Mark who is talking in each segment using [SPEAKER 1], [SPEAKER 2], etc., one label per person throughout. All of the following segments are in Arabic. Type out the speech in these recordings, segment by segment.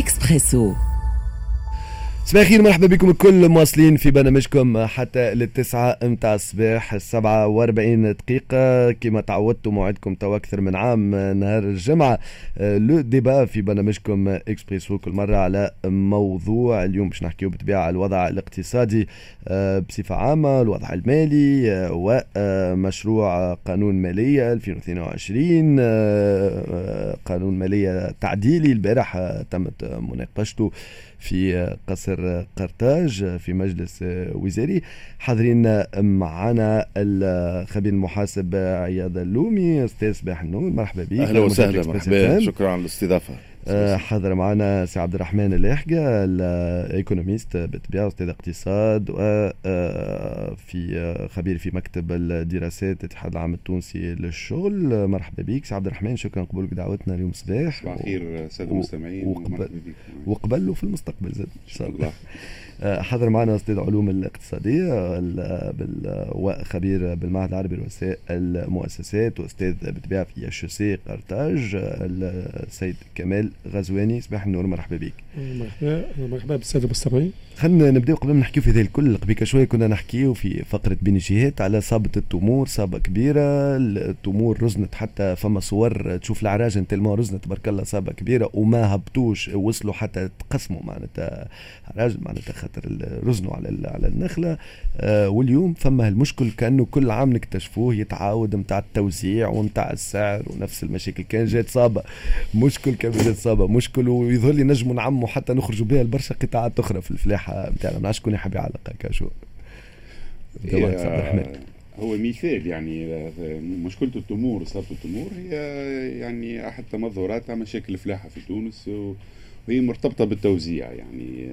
[SPEAKER 1] إكسبريسو
[SPEAKER 2] صباح الخير مرحبا بكم الكل مواصلين في برنامجكم حتى للتسعة متاع الصباح السبعة وأربعين دقيقة. كما تعودتوا موعدكم تو أكثر من عام نهار الجمعة. le débat في برنامجكم اكسبريسو كل مرة على موضوع. اليوم باش نحكيو بالطبيعة على الوضع الاقتصادي بصفة عامة الوضع المالي ومشروع قانون مالية 2022 قانون مالية تعديلي. البارح تمت مناقشته في قصر قرطاج في مجلس وزاري حاضرين معنا الخبير المحاسب عياض اللومي أستاذ صباح النور مرحبا بك.
[SPEAKER 3] أهلا وسهلا مرحبا. شكرا على الاستضافة.
[SPEAKER 2] آه، حاضر معنا سي عبد الرحمن اللاحقة ال économiste بالطبيعة أستاذ اقتصاد وفي آه، خبير في مكتب الدراسات الاتحاد العام التونسي للشغل. مرحبا بك سي عبد الرحمن شكرا قبولك دعوتنا اليوم صباح.
[SPEAKER 3] صباح الخير ساده المستمعين
[SPEAKER 2] وقبل وقبل وفي المستقبل زاد إن شاء الله. آه، حضر معنا أستاذ علوم الاقتصادية وخبير بالمعهد العربي لرؤساء المؤسسات وأستاذ بالطبيعه في IHEC قرطاج السيد كمال غزواني. صباح النور مرحبا بك.
[SPEAKER 4] مرحبا مرحبا بالسادة المستمعين.
[SPEAKER 2] خلينا نبداو قبل ما نحكيو في ذلك الكل قبل شوية كنا نحكيو في فقرة بين الجهات على صابه التمور صابة كبيرة التمور رزنت حتى فما صور تشوف العراجن تلمو رزنت تبارك الله صابة كبيرة وما هبطوش وصلوا حتى تقسموا معناتها عراجن معناتها خاطر رزنوا على على النخلة آه واليوم فما المشكل كأنه كل عام نكتشفوه يتعاود نتاع التوزيع ونتاع السعر ونفس المشاكل. كان جات صابه مشكل كان جات صابه مشكل ويظهر لي نجموا نعموا حتى نخرجوا بها لبرشا قطاعات أخرى في الفلاحة نتاعنا ما شكون يحب يعلق هكا شو.
[SPEAKER 3] هو مثال يعني مشكلة التمور إصابة التمور هي يعني أحد تمظهراتها مشاكل الفلاحة في تونس وهي مرتبطة بالتوزيع يعني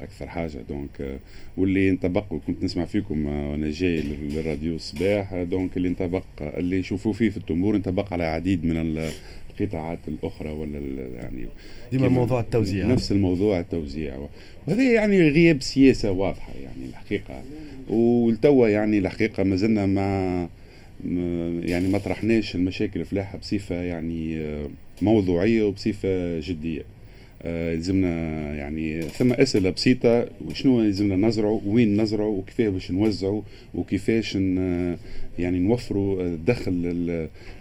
[SPEAKER 3] أكثر حاجة. donc واللي انطبق وكنت نسمع فيكم وأنا جاي للراديو الصباح donc اللي انطبق اللي يشوفوا فيه في التمور انطبق على عديد من القطاعات الأخرى ولا يعني
[SPEAKER 2] ديما موضوع التوزيع.
[SPEAKER 3] نفس الموضوع التوزيع. وهذا يعني غياب سياسة واضحة يعني الحقيقة. والتوا يعني الحقيقة ما زلنا ما يعني ما طرحناش المشاكل الفلاحة بصفة يعني موضوعية وبصفة جدية. لازمنا يعني ثم أسئلة بسيطة وشنو لازمنا نزرعوا؟ وين نزرعوا؟ وكيفاه باش نوزعوا؟ وكيفاش يعني نوفروا الدخل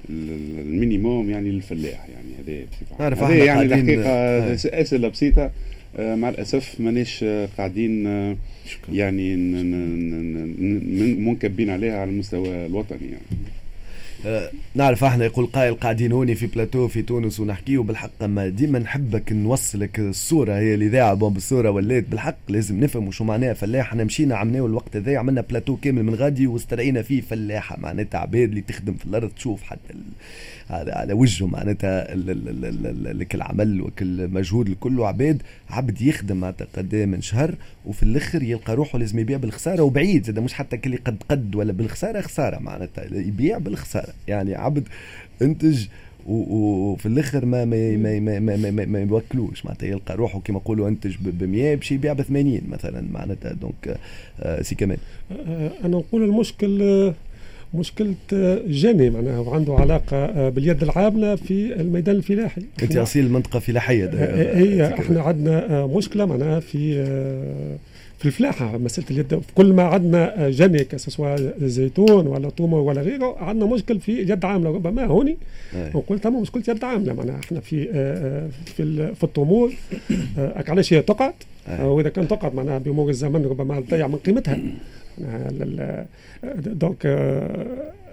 [SPEAKER 3] المينيموم يعني للفلاح يعني هذا
[SPEAKER 2] هذا
[SPEAKER 3] يعني الحقيقة أسئلة بسيطة. مع الأسف مانيش قاعدين يعني منكبين عليها على المستوى الوطني يعني.
[SPEAKER 2] نعرف إحنا يقول قائل قاعدين هوني في بلاتو في تونس ونحكيو بالحق أما ديما نحبك نوصلك الصورة هي الاذاعه bon بالصورة ولات بالحق لازم نفهم شو معناها فلاح إحنا مشينا عملناه الوقت هذا عملنا بلاتو كامل من غادي واسترعينا فيه فلاحة. معناتها عباد اللي تخدم في الأرض تشوف حتى على على وجهه. معناتها لك العمل وكل مجهود الكل عباد. عبد يخدم معناتها قد من شهر وفي الأخر يلقى روحه لازم يبيع بالخسارة. وبعيد زاد مش حتى كل قد قد ولا بالخسارة خسارة معناتها يبيع بالخسارة. يعني عبد انتج وفي الآخر ما ما ما ما, ما, ما, ما, ما يوكلوش. معناتها يلقى روحه كما نقولوا انتج ب 100 باش يبيع ب 80 مثلا معناتها donc آه c'est quand
[SPEAKER 4] même أنا نقول المشكل مشكلة جاني معناها وعنده علاقة باليد العاملة في الميدان الفلاحي.
[SPEAKER 2] أنت أصيل المنطقة فلاحية
[SPEAKER 4] هي إحنا عندنا مشكلة معناها في في الفلاحة مسألة اليد. كل ما عندنا جني سواء زيتون ولا طومة ولا غيره عندنا مشكل في اليد عاملة. ربما هوني. نقول تم مشكلة يد عاملة. معناها إحنا في في في الطمور علاش هي تقعد؟ وإذا كان تقعد معناها بمرور الزمن ربما تضيع من قيمتها. دونك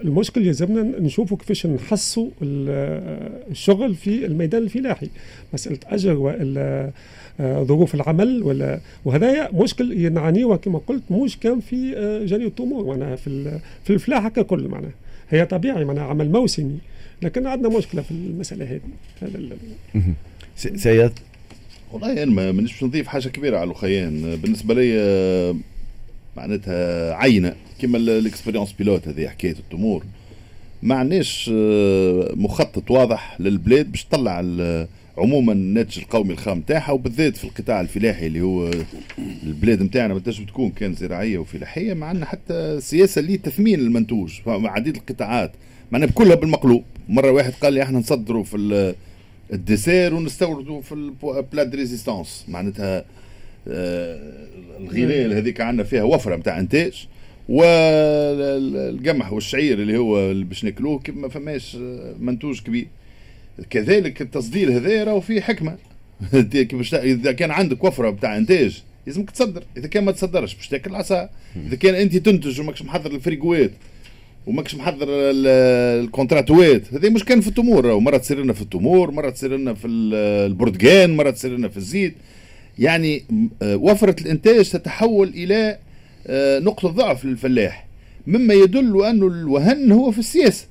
[SPEAKER 4] المشكل يلزمنا نشوفوا كيفاش نحسوا الشغل في الميدان الفلاحي. مسألة أجر ولا ظروف العمل ولا وهذا مشكل نعانيه كما قلت مش كان في جني الطمور معناها في في الفلاحه ككل معناها. هي طبيعي معناها عمل موسمي. لكن عندنا مشكلة في المسألة هذه. هذا
[SPEAKER 2] سيد
[SPEAKER 3] والله أنا ما مانيش نضيف حاجة كبيرة على الأخيان. بالنسبة لي معناتها عينة كما ال expérience pilote هذه حكاية التمور. ما عندناش مخطط واضح للبلاد باش تطلع عموما الناتج القومي الخام تاعها وبالذات في القطاع الفلاحي اللي هو البلاد نتاعنا ما تنجم تكون كان زراعية وفلاحية ما عندنا حتى سياسة لتثمين المنتوج. عديد القطاعات معنا بكلها بالمقلوب. مرة واحد قال لي إحنا نصدروا في
[SPEAKER 1] ال dessert ونستوردوا في ال plat de résistance. معناتها آه، الغلال هذيك عندنا فيها وفرة نتاع أنتاج والقمح والشعير اللي هو اللي باش ناكلوه ما فماش منتوج كبير. كذلك التصدير هذا راهو فيه حكمة. إذا كان عندك وفرة بتاع أنتاج لازمك تصدر. إذا كان ما تصدرش باش تاكل العصا إذا كان أنت تنتج وماكش محضر الفريقوات وماكش محضر الكونتراتوات هذه مش كان في التمور مرة تصير لنا في التمور مرة تصير لنا في البرتقان مرة تصير لنا في الزيت. يعني آه، وفرة الإنتاج تتحول إلى آه، نقطة ضعف للفلاح. مما يدل أنه الوهن هو في السياسة.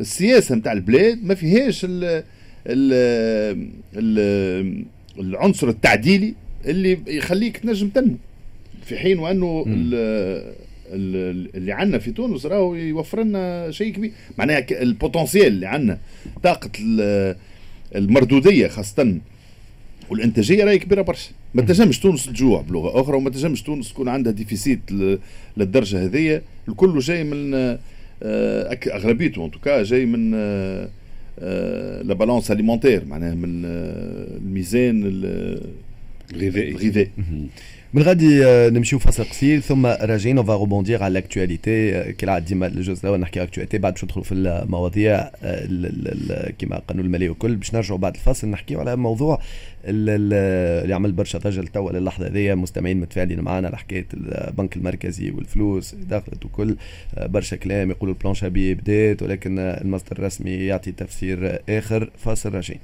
[SPEAKER 1] السياسة نتاع البلاد ما فيهاش ال ال ال العنصر التعديلي اللي يخليك تنجم تنمو. في حين وأنه اللي عندنا في تونس راهو يوفر لنا شيء كبير. معناها ال potentiel اللي عندنا طاقة المردودية خاصة. والإنتاجية راهي كبيرة برشا. ما تنجمش تونس تجوع بلغة أخرى وما تنجمش تونس تكون عندها déficit للدرجة هذيا الكل جاي من آه، اغلبيته en tout cas جاي من la balance alimentaire معناها من الميزان الغذائي. الغذائي.
[SPEAKER 2] من غادي آه، نمشيو فاصل قصير ثم راجعين on va rebondir على l'actualité كالعاده ديما الجزء الأول نحكي actualité بعد باش ندخلوا في المواضيع آه، كما القانون المالي وكل باش نرجعوا بعد الفاصل نحكيو على موضوع اللي عمل برشا ضجة لتوا للحظة هذيا. مستمعين متفاعلين معنا على حكايه البنك المركزي والفلوس دخلت وكل آه، برشا كلام يقولوا ال planche à billets بدات ولكن المصدر الرسمي يعطي تفسير آخر. فاصل راجعين.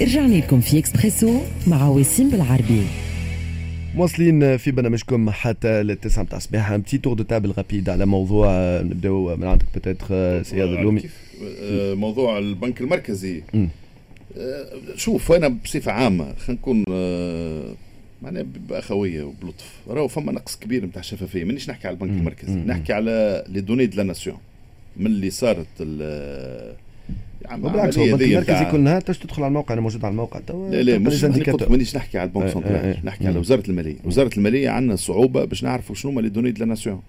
[SPEAKER 5] رجعنا لكم في اكسبريسو مع وسيم بالعربي.
[SPEAKER 2] مواصلين في برنامجكم حتى للتسعة متاع الصباح. un petit tour de table rapide على موضوع نبداو من عندك peut-être سياد اللومي
[SPEAKER 1] آه، موضوع البنك المركزي. آه، شوف أنا بصفة عامة خلينا نكون آه، معناها بأخوية وبلطف. راهو فما نقص كبير نتاع الشفافية. مانيش نحكي على البنك المركزي نحكي على les données de la nation. من اللي صارت
[SPEAKER 2] بالعكس هو البنك المركزي كل نهار تدخل على الموقع أنا موجود على الموقع.
[SPEAKER 1] توا لا لا مش مانيش نحكي على البنك إيه، سنترال إيه، إيه. نحكي على وزارة المالية. وزارة المالية عندنا صعوبة باش نعرفوا شنو هما les données de la nation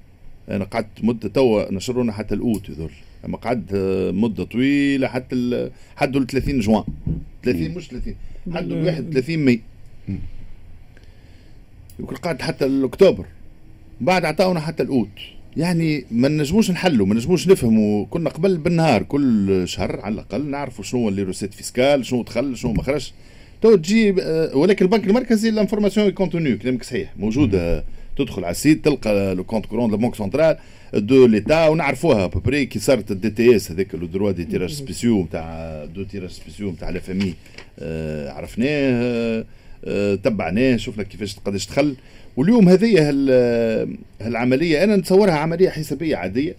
[SPEAKER 1] أنا قعدت مدة توا نشرونا حتى الأوت يظهر أما قعدت مدة طويلة حتى ال... حدوا ل 30 جوان. 30 مش 30 حدوا ل 31 ماي يمكن قعدت حتى الأكتوبر. بعد عطاونا حتى الأوت. يعني ما نجموش نحلوا ما نجموش نفهموا. كنا قبل بالنهار كل شهر على الأقل نعرفوا شنو les recettes fiscales شنو دخل شنو ما خرج تو تجي آه، ولكن البنك المركزي ال information continue كلامك صحيح. موجوده تدخل على ال site تلقى le compte courant de banque centrale de l'Etat ونعرفوها à peu près كي صارت ال DTS هذاك le droit de tirage spéciaux نتاع de tirage spéciaux نتاع le FMI آه عرفناه آه تبعناه شفنا كيفاش قداش دخل. واليوم هذه العملية أنا نتصورها عملية حسابية عادية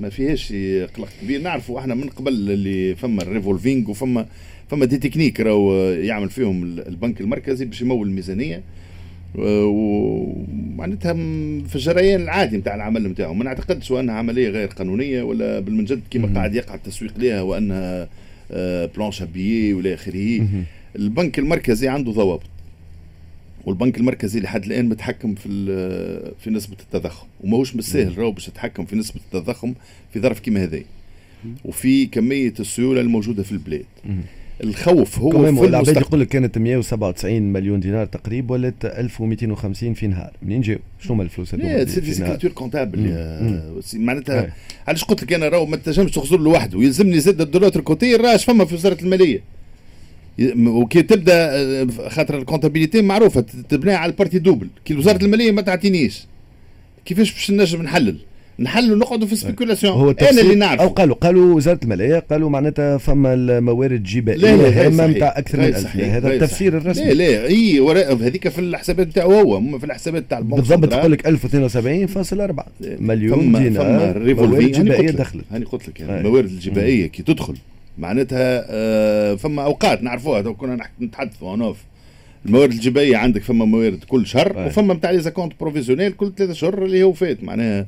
[SPEAKER 1] ما فيهاش قلق كبير. نعرفوا إحنا من قبل اللي فما ال revolving وفما فما des techniques راهو يعمل فيهم البنك المركزي باش يمول الميزانية. ومعناتها في الجريان العادي نتاع العمل نتاعهم ما نعتقدش انها عملية غير قانونية ولا بالمنجد كما قاعد يقع التسويق لها وأنها planche à billets ولا آخره. البنك المركزي عنده ضوابط. والبنك المركزي لحد الآن متحكم في في نسبة التضخم وماهوش بالساهل راهو باش يتحكم في نسبة التضخم في ظرف كيما هذا وفي كمية السيولة الموجودة في البلاد. الخوف هو
[SPEAKER 2] في العباد يقول لك كانت 197 مليون دينار تقريبا ولات 1250 في نهار. منين جاو؟ شنو هما الفلوس
[SPEAKER 1] هذوما c'est des écritures comptables معناتها علاش قلت لك أنا راهو ما تنجمش تخزر لوحده ويلزمني زادة de l'autre côté آش فما في وزارة المالية. وكي تبدا آه، خاطر ال comptabilité معروفة تبنيها على ال partie double. كي وزارة المالية ما تعطينيش. كيفاش باش نجم نحلل؟ نحلوا نقعدوا في spéculation هو
[SPEAKER 2] أنا اللي نعرف أو قالوا قالوا وزارة المالية قالوا معناتها فما الموارد جبائيه
[SPEAKER 1] لا هامه
[SPEAKER 2] نتاع أكثر من 1000 هذا التفسير الرسمي.
[SPEAKER 1] لا لا إي هذيك في الحسابات نتاعو هو. في الحسابات نتاع
[SPEAKER 2] البنك بالضبط تقول لك 1072.4 مليون دينار. موارد جبائية دخلت.
[SPEAKER 1] هاني قلت لك يعني الموارد الجبائية كي تدخل. معناتها آه فما أوقات نعرفوها. تو كنا نتحدثوا اون الموارد الجبائية عندك فما موارد كل شهر أي. وفما نتاع les acomptes provisionnels كل ثلاثة شهور اللي هو فات. معناها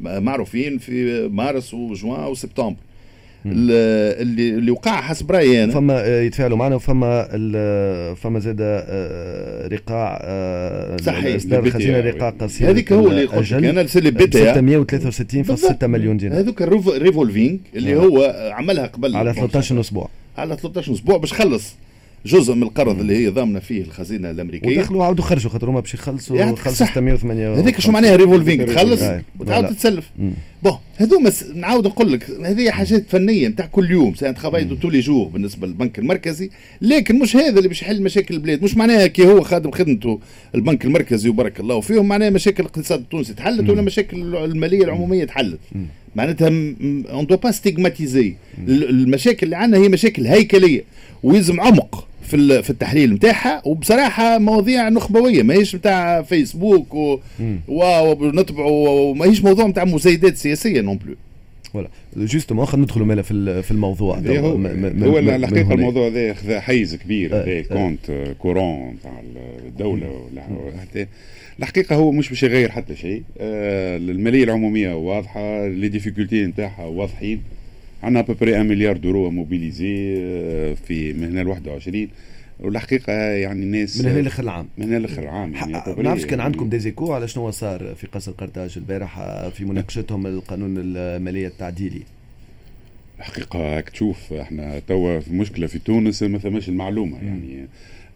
[SPEAKER 1] معروفين في مارس وجوان وسبتمبر. اللي اللي وقع حسب رأيي أنا.
[SPEAKER 2] فما آه، يتفاعلوا معنا وفما فما زاد آه، رقاع
[SPEAKER 1] آه، صحيح.
[SPEAKER 2] اصدار خزينة رقاع قصير
[SPEAKER 1] هذيك هو اللي قلت لك أنا
[SPEAKER 2] اللي بدأ 663.6 مليون دينار.
[SPEAKER 1] هذوك ال revolving اللي هو عملها قبل
[SPEAKER 2] على 13 أسبوع.
[SPEAKER 1] على 13 أسبوع باش خلص. جزء من القرض اللي هي ضامنة فيه الخزينة الأمريكية.
[SPEAKER 2] ودخلوا عاودوا خرجوا خاطر هما باش يخلصوا
[SPEAKER 1] يعني
[SPEAKER 2] خلصوا
[SPEAKER 1] صح.
[SPEAKER 2] 608
[SPEAKER 1] هذيك شو معناها revolving تخلص. وتعاود. تتسلف. bon هذوما نعاود نقول لك هذه حاجات فنية نتاع كل يوم c'est un travail de tous les jours بالنسبة للبنك المركزي لكن مش هذا اللي باش يحل مشاكل البلاد. مش معناها كي هو خادم خدمته البنك المركزي وبارك الله فيهم معناها مشاكل الاقتصاد التونسي تحلت ولا مشاكل المالية العمومية تحلت. معناتها on doit pas stigmatiser المشاكل اللي عندنا هي مشاكل هيكلية ويلزم عمق. في في التحليل نتاعها وبصراحة مواضيع نخبوية ماهيش نتاع فيسبوك و... ونتبعوا وماهيش موضوع نتاع مزايدات سياسية non plus
[SPEAKER 2] voilà justement خلينا ندخلوا مالا في في الموضوع.
[SPEAKER 3] هذا هو, هو
[SPEAKER 2] الحقيقة.
[SPEAKER 3] الموضوع هذا خذا حيز كبير
[SPEAKER 2] آه،
[SPEAKER 3] هذا
[SPEAKER 2] آه.
[SPEAKER 3] compte courant تاع الدولة الحقيقة هو مش باش يغير حتى شيء. آه، المالية العمومية واضحة les difficultés نتاعها واضحين. عندنا à peu près 1 مليار d'euros à mobiliser آه، في من هنا ل 21 والحقيقة يعني الناس
[SPEAKER 2] من هنا لآخر العام.
[SPEAKER 3] من هنا لآخر العام يعني
[SPEAKER 2] ما نعرفش كان
[SPEAKER 3] يعني
[SPEAKER 2] عندكم des échos على شنو صار في قصر قرطاج البارح آه، في مناقشتهم القانون المالية التعديلي؟
[SPEAKER 3] الحقيقة تشوف إحنا توا في مشكلة في تونس ما ثماش المعلومة يعني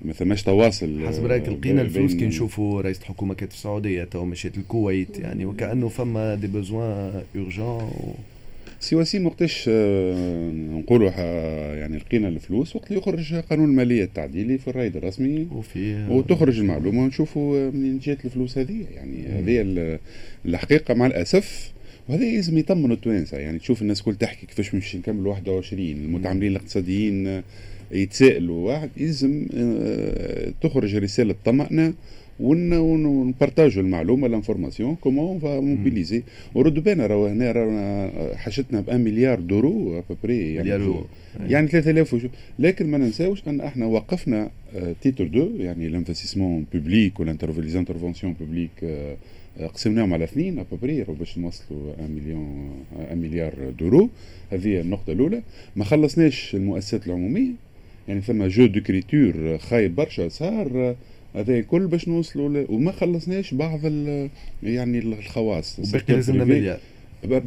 [SPEAKER 3] ما ثماش تواصل
[SPEAKER 2] حسب رأيك
[SPEAKER 3] آه،
[SPEAKER 2] لقينا الفلوس كي نشوفوا رئيس الحكومة كانت في السعودية تو مشيت الكويت يعني وكأنه فما des besoins urgents
[SPEAKER 3] سي وسيم وقتاش آه، نقولوا يعني لقينا الفلوس وقت اللي يخرج قانون المالية التعديلي في الرايد الرسمي.
[SPEAKER 2] وفي
[SPEAKER 3] وتخرج المعلومة ونشوفوا منين جات الفلوس هذه. يعني هذه ال- الحقيقة مع الأسف وهذا يلزم يطمنوا التوانسه يعني تشوف الناس كل تحكي كيفاش باش نكمل 21 المتعاملين الاقتصاديين آه، يتسائلوا واحد يلزم آه، تخرج رسالة طمأنة ونبارتاجوا المعلومة l'information comment on va mobiliser وردوا بالنا راهو هنا رانا حشتنا ب 1 مليار d'euros à peu près يعني
[SPEAKER 2] مليار.
[SPEAKER 3] يعني 3000 وشو. لكن ما ننساوش أن إحنا وقفنا titre 2 يعني ال investissement public وال interven- intervention publique قسمناهم على اثنين après باش نوصلوا 1 مليون 1 مليار d'euros. هذه النقطة الأولى. ما خلصناش المؤسسات العمومية يعني ثم jeu d'écriture خايب برشا صار هذا كل باش نوصلوا ل... وما خلصناش بعض ال... يعني الخواص.
[SPEAKER 2] وباقي لازمنا مليار.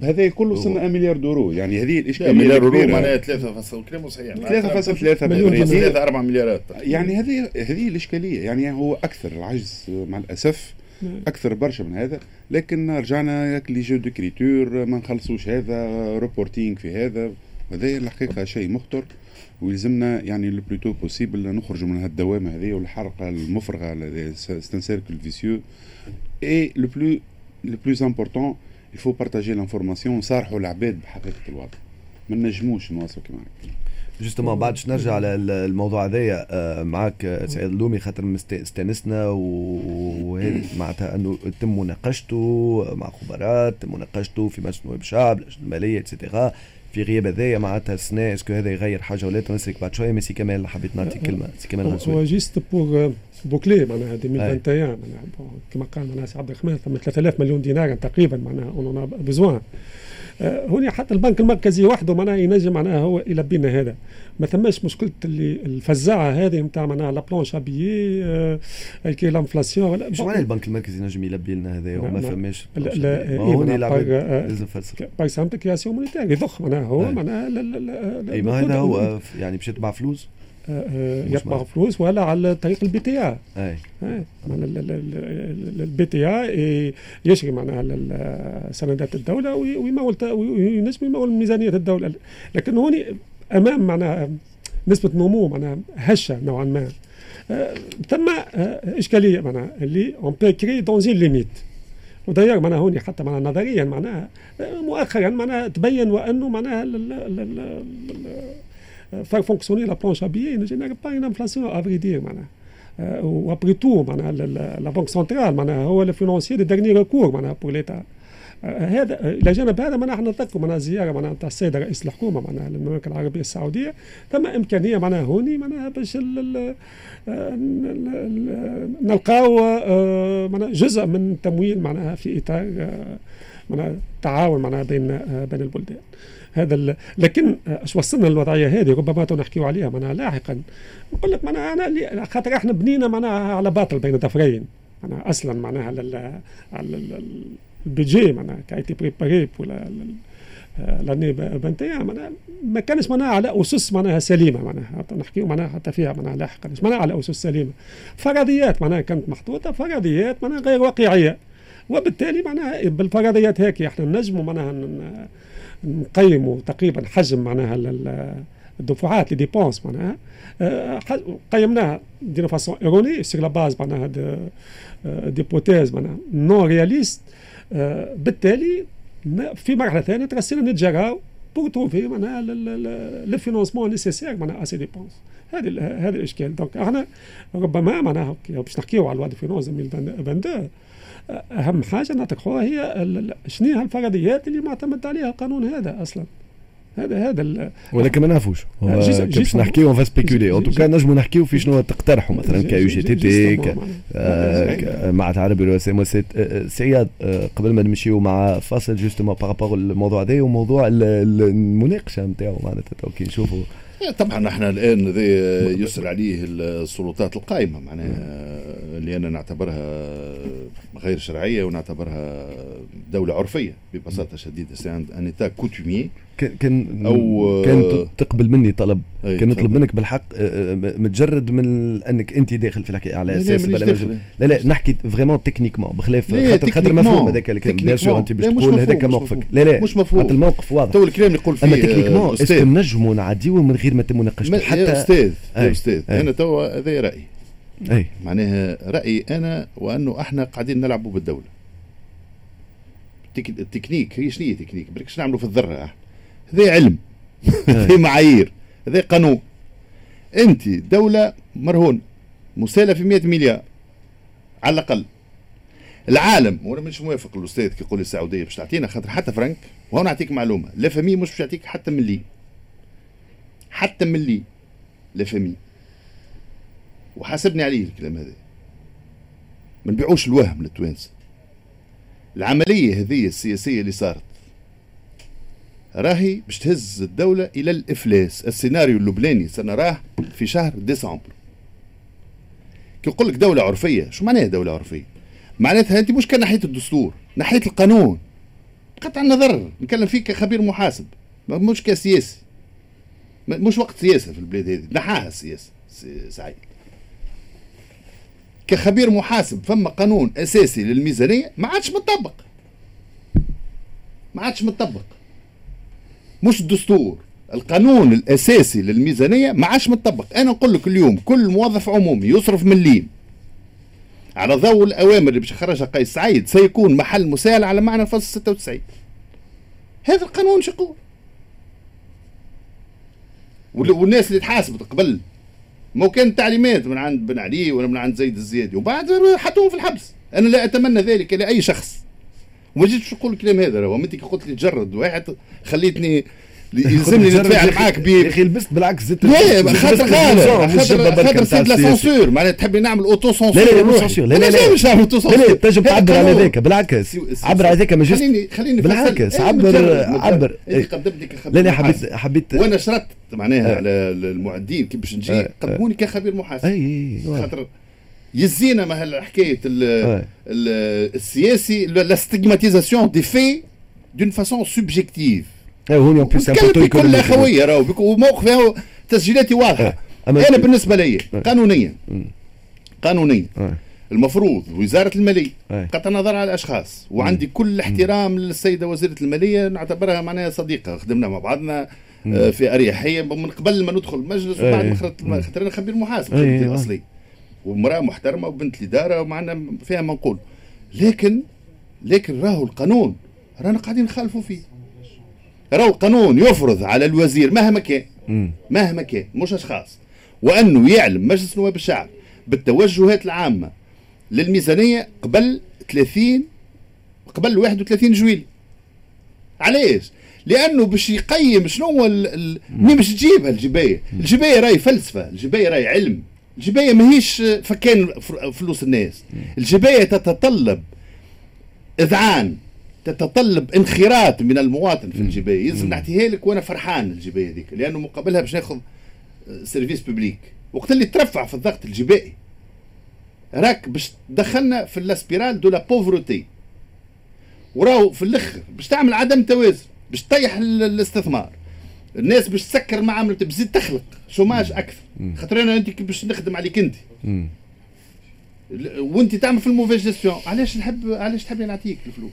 [SPEAKER 3] هذا كله وصلنا 1 مليار d'euros. يعني هذه
[SPEAKER 1] لا
[SPEAKER 3] الاشكاليه
[SPEAKER 1] مليار
[SPEAKER 3] الكبيرة.
[SPEAKER 1] معناها 3 فاصل كلامه صحيح.
[SPEAKER 3] 3.3
[SPEAKER 4] مليون
[SPEAKER 3] بالبريد.
[SPEAKER 1] 3 4 مليارات.
[SPEAKER 3] يعني هذه هذه الإشكالية. يعني هو أكثر العجز مع الأسف أكثر برشا من هذا. لكن رجعنا avec les jeux d'écriture ما نخلصوش هذا reporting في هذا. وهذا الحقيقة شيء مخطر. ويلزمنا يعني le plus tôt possible نخرجوا من هالدوامه هذه والحلقة المفرغة c'est un cercle vicieux et le plus le plus important il faut partager l'information ونصارحوا العباد بحقيقة الوضع. ما نجموش نواصلوا كما هكا
[SPEAKER 2] justement بعد باش نرجع على ال- الموضوع هذايا آه، معك آه، سعيد اللومي خاطر استانسنا و- وهذه معناتها أنه يتم مناقشته مع خبراء يتم مناقشته في مجلس نواب الشعب اللجنه المالية et cetera في غياب هذايا معناتها السنة est-ce que هذا يغير حاجة ولا لا نسالك بعد شوية. mais سي كمال حبيت نعطي كلمة سي كمال
[SPEAKER 4] هو juste pour boucler معناها 2021 معناها كما قال معناها سي عبد الرحمن ثم 3000 مليون دينار تقريبا معناها un besoin هنا حتى البنك المركزي وحده معناها ينجم معناها هو يلبي لنا هذا. ما ثماش مشكلة اللي الفزاعة هذه نتاع معناها la planche à billets qui l'inflation ولا
[SPEAKER 2] شو معناها البنك المركزي نجم يلبي لنا هذا
[SPEAKER 4] لا،
[SPEAKER 2] وما
[SPEAKER 4] لا.
[SPEAKER 2] فماش
[SPEAKER 4] لا،
[SPEAKER 2] ما
[SPEAKER 4] لا،
[SPEAKER 2] هو هوني
[SPEAKER 4] إيه،
[SPEAKER 2] العباد
[SPEAKER 4] آه،
[SPEAKER 2] لازم نفسر
[SPEAKER 4] par exemple création monétaire يضخ معناها هو. معناها لا- لا- لا-
[SPEAKER 2] اي ما هذا هو آه، يعني باش يتبع فلوس؟
[SPEAKER 4] يطبع. فلوس ولا على طريق
[SPEAKER 2] ال
[SPEAKER 4] BTA. ال BTA يشري معناها سندات الدولة وي- ويمول وينجم يمول ميزانية الدولة. لكن هوني أمام معناها نسبة نمو معناها هشة نوعا ما. ثم آه، إشكالية معناها اللي on peut créer dans une limite وداير معناها هوني حتى معناها نظريا معناها آه، مؤخرا معناها تبين وأنه معناها faire fonctionner la planche à billets ne génère pas une inflation à vrai dire معناها آه، و après tout معناها la banque centrale معناها هو ال financier de dernier recours معناها pour l'État هذا آه، إلى جانب هذا معناها إحنا نتذكر معناها زيارة معناها نتاع السيد رئيس الحكومة معناها للمملكة العربية السعودية. ثم إمكانية معناها هوني معناها باش نلقاو معناها جزء من التمويل معناها في إطار معناها التعاون معناها بين آه، بين البلدان. هذا. لكن اش وصلنا للوضعية هذه ربما نحكيو عليها معناها لاحقا. نقول لك معناها أنا خاطر إحنا بنينا معناها على باطل بين ظفرين معناها أصلا معناها على ال... على ال- ال- ال budget معناها qui était préparé pour آه، l'année vingt et un معناها ما كانش معناها على أسس معناها سليمة معناها. نحكيو معناها حتى فيها معناها لاحقا معناها على أسس سليمة. فرضيات معناها كانت محطوطة فرضيات معناها غير واقعية. وبالتالي معناها بالفرضيات هيك إحنا نجموا معناها نقيموا تقريبا حجم معناها الدفعات les dépenses معناها. آه، قيمناها d'une façon erronée sur la base معناها d'hypothèses معناها. non réalistes بالتالي في مرحلة ثانية ترسلنا نتجراو pour trouver معناها le financement nécessaire معناها à ces dépenses هذا هذا الإشكال. donc إحنا ربما معناها باش نحكيو على ال loi de finances 2022 أهم حاجة نعتقدوها هي شنو هي الفرضيات اللي معتمد عليها القانون هذا أصلا؟ هذا هذا
[SPEAKER 2] ولكن ما نعرفوش. باش نحكيو on spécule en tout cas نجمو نحكيو في شنو تقترحوا. مثلا كي UGTT مع عربي مؤسسات سعياد قبل ما نمشيو مع فاصل justement par rapport الموضوع هذا وموضوع المناقشة نتاعو معناتها كي نشوفوا
[SPEAKER 1] طبعا إحنا الآن يسر عليه السلطات القائمة معناها اللي أنا نعتبرها غير شرعية ونعتبرها دولة عرفية ببساطة شديدة. c'est un état coutumier
[SPEAKER 2] كان أو كان تقبل مني طلب. كان نطلب منك بالحق آه، آه، متجرد من أنك أنت داخل في الحكي على أساس لا لا, لا نحكي vraiment techniquement بخلاف خاطر خاطر مفهوم هذاك sûr أنت باش تقول هذاك موقفك. لا لا
[SPEAKER 1] مش مفهوم.
[SPEAKER 2] الموقف واضح.
[SPEAKER 1] تو الكلام اللي يقول فيه
[SPEAKER 2] اما techniquement est-ce que نجموا نعديو من غير ما تم مناقشته
[SPEAKER 1] حتى يا أستاذ يا أستاذ أنا توا هذا رأيي. أي. معناها رأيي أنا وأنه إحنا قاعدين نلعبوا بالدولة. التكنيك هي شنو هي تكنيك بريك نعملوا في الذرة. هذا علم هذا معايير هذا قانون. انت دولة مرهون مساله في 100 مليار على الأقل. العالم وأنا مش موافق الأستاذ كي يقول السعودية باش تعطينا خاطر حتى فرنك وهو نعطيك معلومة لا فامي مش باش يعطيك حتى ملي. حتى ملي l'FMI وحاسبني عليه الكلام هذا. ما نبيعوش الوهم للتوانسة. العملية هذه السياسية اللي صارت راهي باش تهز الدولة إلى الإفلاس. السيناريو اللبناني سنراه في شهر ديسمبر. كي نقول لك دولة عرفية شو معناها دولة عرفية؟ معناتها أنت مش كان ناحية الدستور ناحية القانون. قطع النظر نتكلم فيك كخبير محاسب مش كسياسي. مش وقت سياسة في البلاد هذه نحاها السياسة سعيد. كخبير محاسب فما قانون أساسي للميزانية ما عادش مطبق. ما عادش مطبق. مش الدستور القانون الأساسي للميزانية ما عادش متطبق. أنا نقول لك اليوم كل موظف عمومي يصرف مليم على ضوء الأوامر اللي باش يخرجها قيس سعيد سيكون محل مساءلة على معنى الفصل 96 هذا القانون شو يقول؟ والناس اللي تحاسبت قبل ما كان تعليمات من عند بن علي ولا من عند زيد الزيادي وبعد حطوه في الحبس. أنا لا أتمنى ذلك لأي شخص. وما جيتش نقول الكلام هذا راهو انت قلت لي تجرد واحد خليتني يلزمني نتفاعل معاك ب
[SPEAKER 2] يا أخي لبست بالعكس زدت
[SPEAKER 1] لا خاطر خاطر خاطر سيد لا سونسور معناها تحبي نعمل اوتو سونسور
[SPEAKER 2] لا لا مش سونسور لا لا لا مش نعمل اوتو سونسور لا لا تنجم تعبر على ذاك بالعكس. عبر على ذاك ما
[SPEAKER 1] خليني خليني
[SPEAKER 2] بالعكس. عبر عبر.
[SPEAKER 1] انت قدمتني كخبير
[SPEAKER 2] لا لا حبيت حبيت
[SPEAKER 1] وأنا شرطت معناها على المعدين كي باش نجي قدموني كخبير محاسب. خاطر يزينا ما حكايه السياسي لا ستيغماتيزاسيون دي في دون فاسون سوبجيكتيف
[SPEAKER 2] هوني اون بليس
[SPEAKER 1] بكل اخويه راهو وموقف تسجيلاتي واضحة. أنا بالنسبة لي قانونيا. قانونيا. المفروض وزارة المالية قطع النظر على الأشخاص. وعندي كل احترام للسيدة وزيرة المالية نعتبرها معناها صديقة. خدمنا مع بعضنا في أريحية. من قبل ما ندخل المجلس وبعد ما خاطر أنا خبير محاسب اصلي وامراه محترمة وبنت الاداره ومعنا فيها ما نقول لكن لكن راهو القانون رانا قاعدين نخالفوا فيه. راهو القانون يفرض على الوزير مهما كان مهما كان مش أشخاص. وأنه يعلم مجلس نواب الشعب بالتوجهات العامة للميزانية قبل 30 قبل 31 جويلي. علاش؟ لأنه باش يقيم شنو هو منين باش تجيبها الجباية؟ الجباية راهي فلسفة، الجباية راهي علم، الجباية ماهيش فكان فلوس الناس. الجباية تتطلب إذعان تتطلب انخراط من المواطن في الجباية. يلزم نعطيها لك وأنا فرحان الجباية هذيك لأنه مقابلها باش ناخذ service public وقت اللي ترفع في الضغط الجبائي راك باش تدخلنا في ال spirale de la pauvreté. وراو في الأخر باش تعمل عدم توازن باش تطيح ال- الاستثمار. الناس باش تسكر معامله بزيد تخلق chômage أكثر. خاطر أنا أنت باش نخدم عليك أنت. وأنت تعمل في ال mauvaise gestion. علاش نحب علاش تحب نعطيك الفلوس.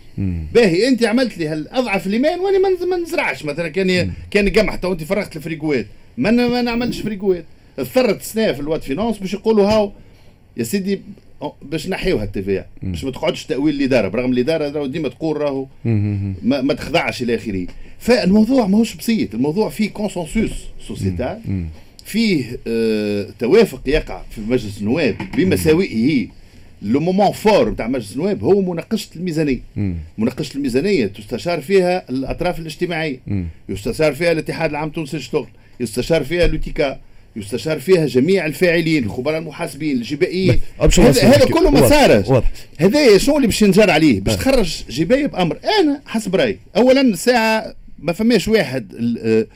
[SPEAKER 1] باهي أنت عملت لي هالأضعف الايمان وأنا ما نز- ما نزرعش. مثلا كان كان قمح تو أنت فرغت الفريقوات. ما ما نعملش فريقوات. اضطرت سنه في ال loi de finances باش يقولوا هاو يا سيدي باش نحيوها التي باش ما تقعدش تأويل الإدارة برغم الإدارة راهو ديما تقول راهو. ما, ما تخضعش إلى آخره. فالموضوع ماهوش بسيط. الموضوع فيه consensus
[SPEAKER 2] sociétal.
[SPEAKER 1] فيه آه توافق يقع في مجلس النواب بمساوئه. le moment fort نتاع مجلس النواب هو مناقشة
[SPEAKER 2] الميزانية.
[SPEAKER 1] مناقشة الميزانية تستشار فيها الأطراف
[SPEAKER 2] الاجتماعية.
[SPEAKER 1] يستشار فيها الاتحاد العام التونسي للشغل. يستشار فيها l'UTICA. يستشار فيها جميع الفاعلين الخبراء المحاسبين الجبائيين هذا. كله ما. صارش. هذا شنو اللي باش ينجر عليه باش
[SPEAKER 2] آه.
[SPEAKER 1] تخرج جبايه بأمر أنا حسب رأيي اولا الساعة ما فماش واحد ال- آه،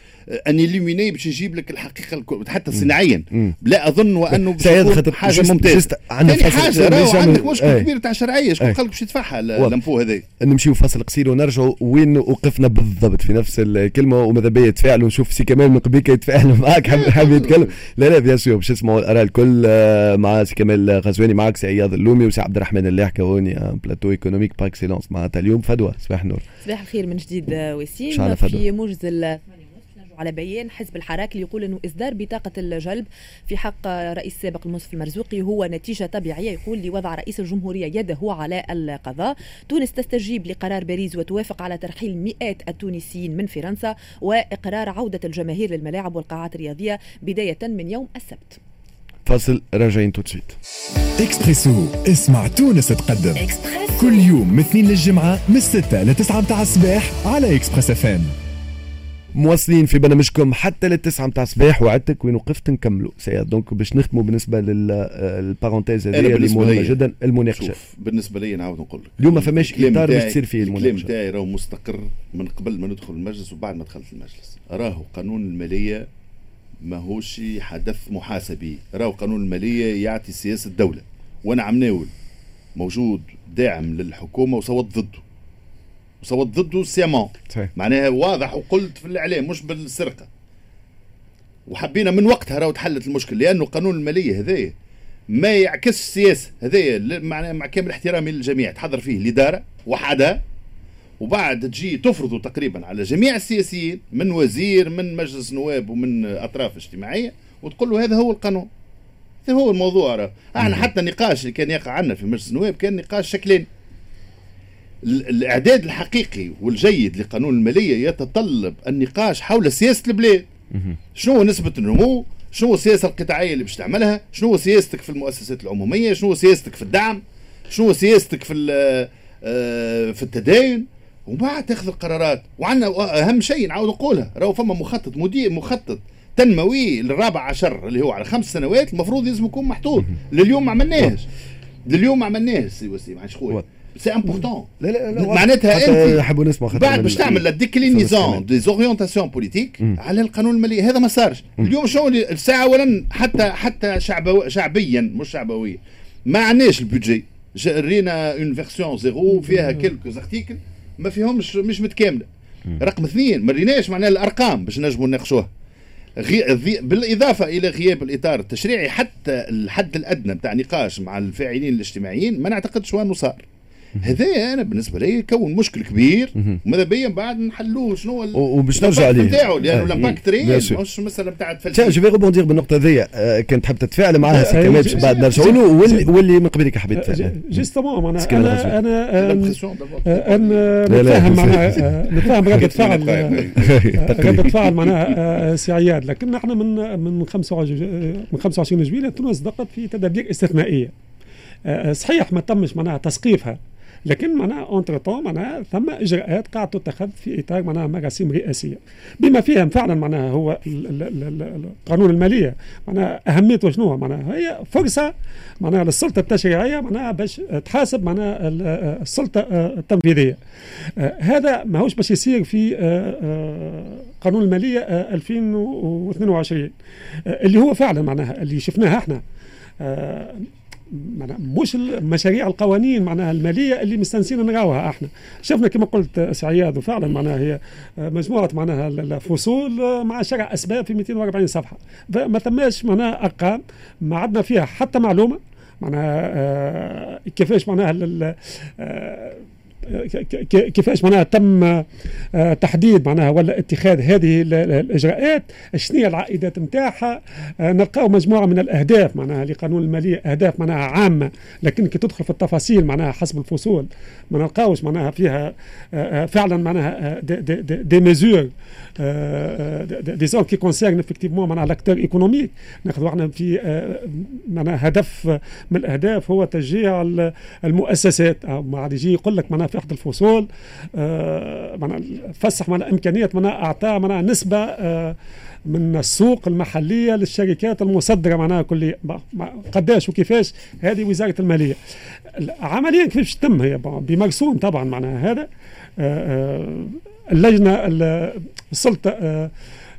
[SPEAKER 1] أن اليميني باش يجيب لك الحقيقة الكل حتى صناعيا. لا أظن وأنه
[SPEAKER 2] سيد حاجة
[SPEAKER 1] ممتازة.
[SPEAKER 2] juste عندنا فصل حاجة
[SPEAKER 1] عندك مشكل
[SPEAKER 2] أي.
[SPEAKER 1] كبير تاع شرعية. شكون. قال لك باش يدفعها. اللمفو هذا
[SPEAKER 2] نمشيو فاصل قصير ونرجعوا وين وقفنا بالضبط في نفس الكلمة وماذا بيا يتفاعلوا نشوف سي كمال من قبيل يتفاعل معاك حاب حاب يتكلم. لا لا bien sûr باش نسمعوا الآراء الكل آه، مع سي كمال غزواني معاك سي اياد اللومي وسي عبد الرحمن اللاحكة هوني plateau économique par excellence معناتها اليوم فدوى صباح النور.
[SPEAKER 6] صباح الخير من جديد آه، وسيم. في موجز على بيان حزب الحراك اللي يقول إنه إصدار بطاقة الجلب في حق رئيس السابق المنصف المرزوقي هو نتيجة طبيعية يقول لوضع رئيس الجمهورية يده على القضاء. تونس تستجيب لقرار باريس وتوافق على ترحيل مئات التونسيين من فرنسا وإقرار عودة الجماهير للملاعب والقاعات الرياضية بداية من يوم السبت.
[SPEAKER 2] فاصل راجعين tout de
[SPEAKER 7] suite Expresso اسمع تونس تقدم. كل يوم من اثنين للجمعة من 6 ل 9 متاع الصباح على إكسبريس إف إم.
[SPEAKER 2] مواصلين في برنامجكم حتى للتسعة متاع الصباح وعدتك وين وقفت نكملوا سيد donc باش نختموا بالنسبة لل parenthèse
[SPEAKER 1] أنا
[SPEAKER 2] هذه اللي مهمه جدا المناقشة.
[SPEAKER 1] شوف بالنسبة لي نعاود نقول لك.
[SPEAKER 2] اليوم ما فماش
[SPEAKER 1] الكلام
[SPEAKER 2] إطار باش تصير فيه
[SPEAKER 1] الكلام
[SPEAKER 2] المناقشة.
[SPEAKER 1] بتاعي راهو مستقر من قبل ما ندخل المجلس وبعد ما دخلت المجلس. راهو قانون المالية ماهوش حدث محاسبي. راهو قانون المالية يعطي سياسة الدولة وأنا عم ناول موجود داعم للحكومة وصوت ضده. وصوت ضده سيامون
[SPEAKER 2] صحيح.
[SPEAKER 1] معناها واضح وقلت في الإعلام مش بالسرقة. وحبينا من وقتها راهو تحلت المشكل لأنه قانون المالية هذايا ما يعكس السياسة. هذايا ل- مع كامل احترامي للجميع. تحضر فيه الإدارة وحدها. وبعد تجي تفرضه تقريبا على جميع السياسيين من وزير من مجلس نواب ومن أطراف اجتماعية وتقول له هذا هو القانون. هذا هو الموضوع راه. إحنا حتى النقاش اللي كان يقع عندنا في مجلس النواب كان نقاش شكلين. الاعداد الحقيقي والجيد لقانون المالية يتطلب النقاش حول سياسة البلاد. شنو هو نسبة النمو؟ شنو هو السياسة القطاعية اللي باش تعملها؟ شنو هو سياستك في المؤسسات العمومية؟ شنو هو سياستك في الدعم؟ شنو هو سياستك في ال- آه، في التدين ومن بعد تاخذ القرارات. وعندنا أهم شيء نعاود نقولها راهو فما مخطط مدير مخطط تنموي للرابع عشر اللي هو على خمس سنوات المفروض لازم يكون محطوط. لليوم ما عملناهش. لليوم ما عملناهش سي وسيم. عايش خويا. C'est important
[SPEAKER 2] لا لا لا
[SPEAKER 1] معناتها أنت
[SPEAKER 2] نحبوا نسمع
[SPEAKER 1] بعد باش تعمل لا
[SPEAKER 2] فما
[SPEAKER 1] déclinaison. des orientations
[SPEAKER 2] politiques.
[SPEAKER 1] على القانون المالي. هذا ما صارش. اليوم شنو اللي- الساعة اولا حتى حتى شعبو شعبيا مش شعبويا ما عندناش ال budget رينا en version zéro فيها quelques articles ما فيهمش مش متكاملة. رقم اثنين ما ريناش معناها الأرقام باش نجموا نناقشوها. غي... ذي- بالإضافة إلى غياب الإطار التشريعي حتى الحد الأدنى بتاع نقاش مع الفاعلين الاجتماعيين ما نعتقدش انه صار. هذا أنا بالنسبة لي يكون مشكل كبير وماذا بيا من بعد نحلوه شنو
[SPEAKER 2] وباش نرجع عليه.
[SPEAKER 1] نتاعو لأنه
[SPEAKER 2] آه.
[SPEAKER 1] الامباكت
[SPEAKER 2] مم.
[SPEAKER 1] ريال
[SPEAKER 2] Bien sûr.
[SPEAKER 1] مش مساله بتاع
[SPEAKER 2] تيا
[SPEAKER 1] تفلسف
[SPEAKER 2] جو في ريبوندير بالنقطة ذي آه، كنت تحب تتفاعل معها كمال
[SPEAKER 4] جي-
[SPEAKER 2] باش بعد
[SPEAKER 4] جي-
[SPEAKER 2] نرجعوا له واللي من قبلك حبيت تتفاعل
[SPEAKER 4] Justement معناها. أنا أنا آم،
[SPEAKER 1] l'impression d'abord.
[SPEAKER 4] آه، ان
[SPEAKER 2] لا، لا،
[SPEAKER 4] نتفاهم معناها آه، نتفاهم ردة فعل آه،. ردة فعل معناها آه، سي عياد لكن إحنا من من 25 آه، من 25 جويلية تونس دقت في تدابير استثنائية آه، صحيح ما تمش معناها تسقيفها لكن معناها entre-temps معناها ثم إجراءات قاعد تتخذ في إطار معناها مراسيم رئاسية. بما فيها فعلا معناها هو ال- ال- ال- ال- القانون المالية معناها أهميته شنو؟ معناها هي فرصة معناها للسلطة التشريعية معناها باش تحاسب معناها ال- السلطة آه، التنفيذية. آه، هذا ماهوش باش يصير في آه، قانون المالية آه، 2022 آه، اللي هو فعلا معناها اللي شفناه إحنا. مش مشاريع القوانين معناها المالية اللي مستنسين نراوها إحنا. شفنا كما قلت سعياد وفعلا معناها هي مجموعة معناها الفصول مع شرع أسباب في 240 صفحة. فما ثماش معناها أرقام ما عندنا فيها حتى معلومة معناها آه، كيفاش معناها كيفاش معناها تم آه، تحديد معناها ولا اتخاذ هذه الإجراءات؟ شنو العائدات نتاعها؟ آه، نلقاو مجموعة من الأهداف معناها لقانون المالية أهداف معناها عامة لكن كي تدخل في التفاصيل معناها حسب الفصول ما نلقاوش معناها فيها آه، فعلا معناها des, des, des, mesures disons qui concernent effectivement معناها l'acteur économique ناخذ إحنا في معناها هدف من الأهداف هو تشجيع المؤسسات. ما عاد يجي يقول لك معناها في احد الفصول آه، معناها فسح معناها امكانيه معناها اعطاء معناها نسبة آه، من السوق المحلية للشركات المصدرة معناها كل قداش وكيفاش؟ هذه وزارة المالية. عمليا كيفاش تتم هي؟ بمرسوم طبعا معناها هذا آه، اللجنة السلطه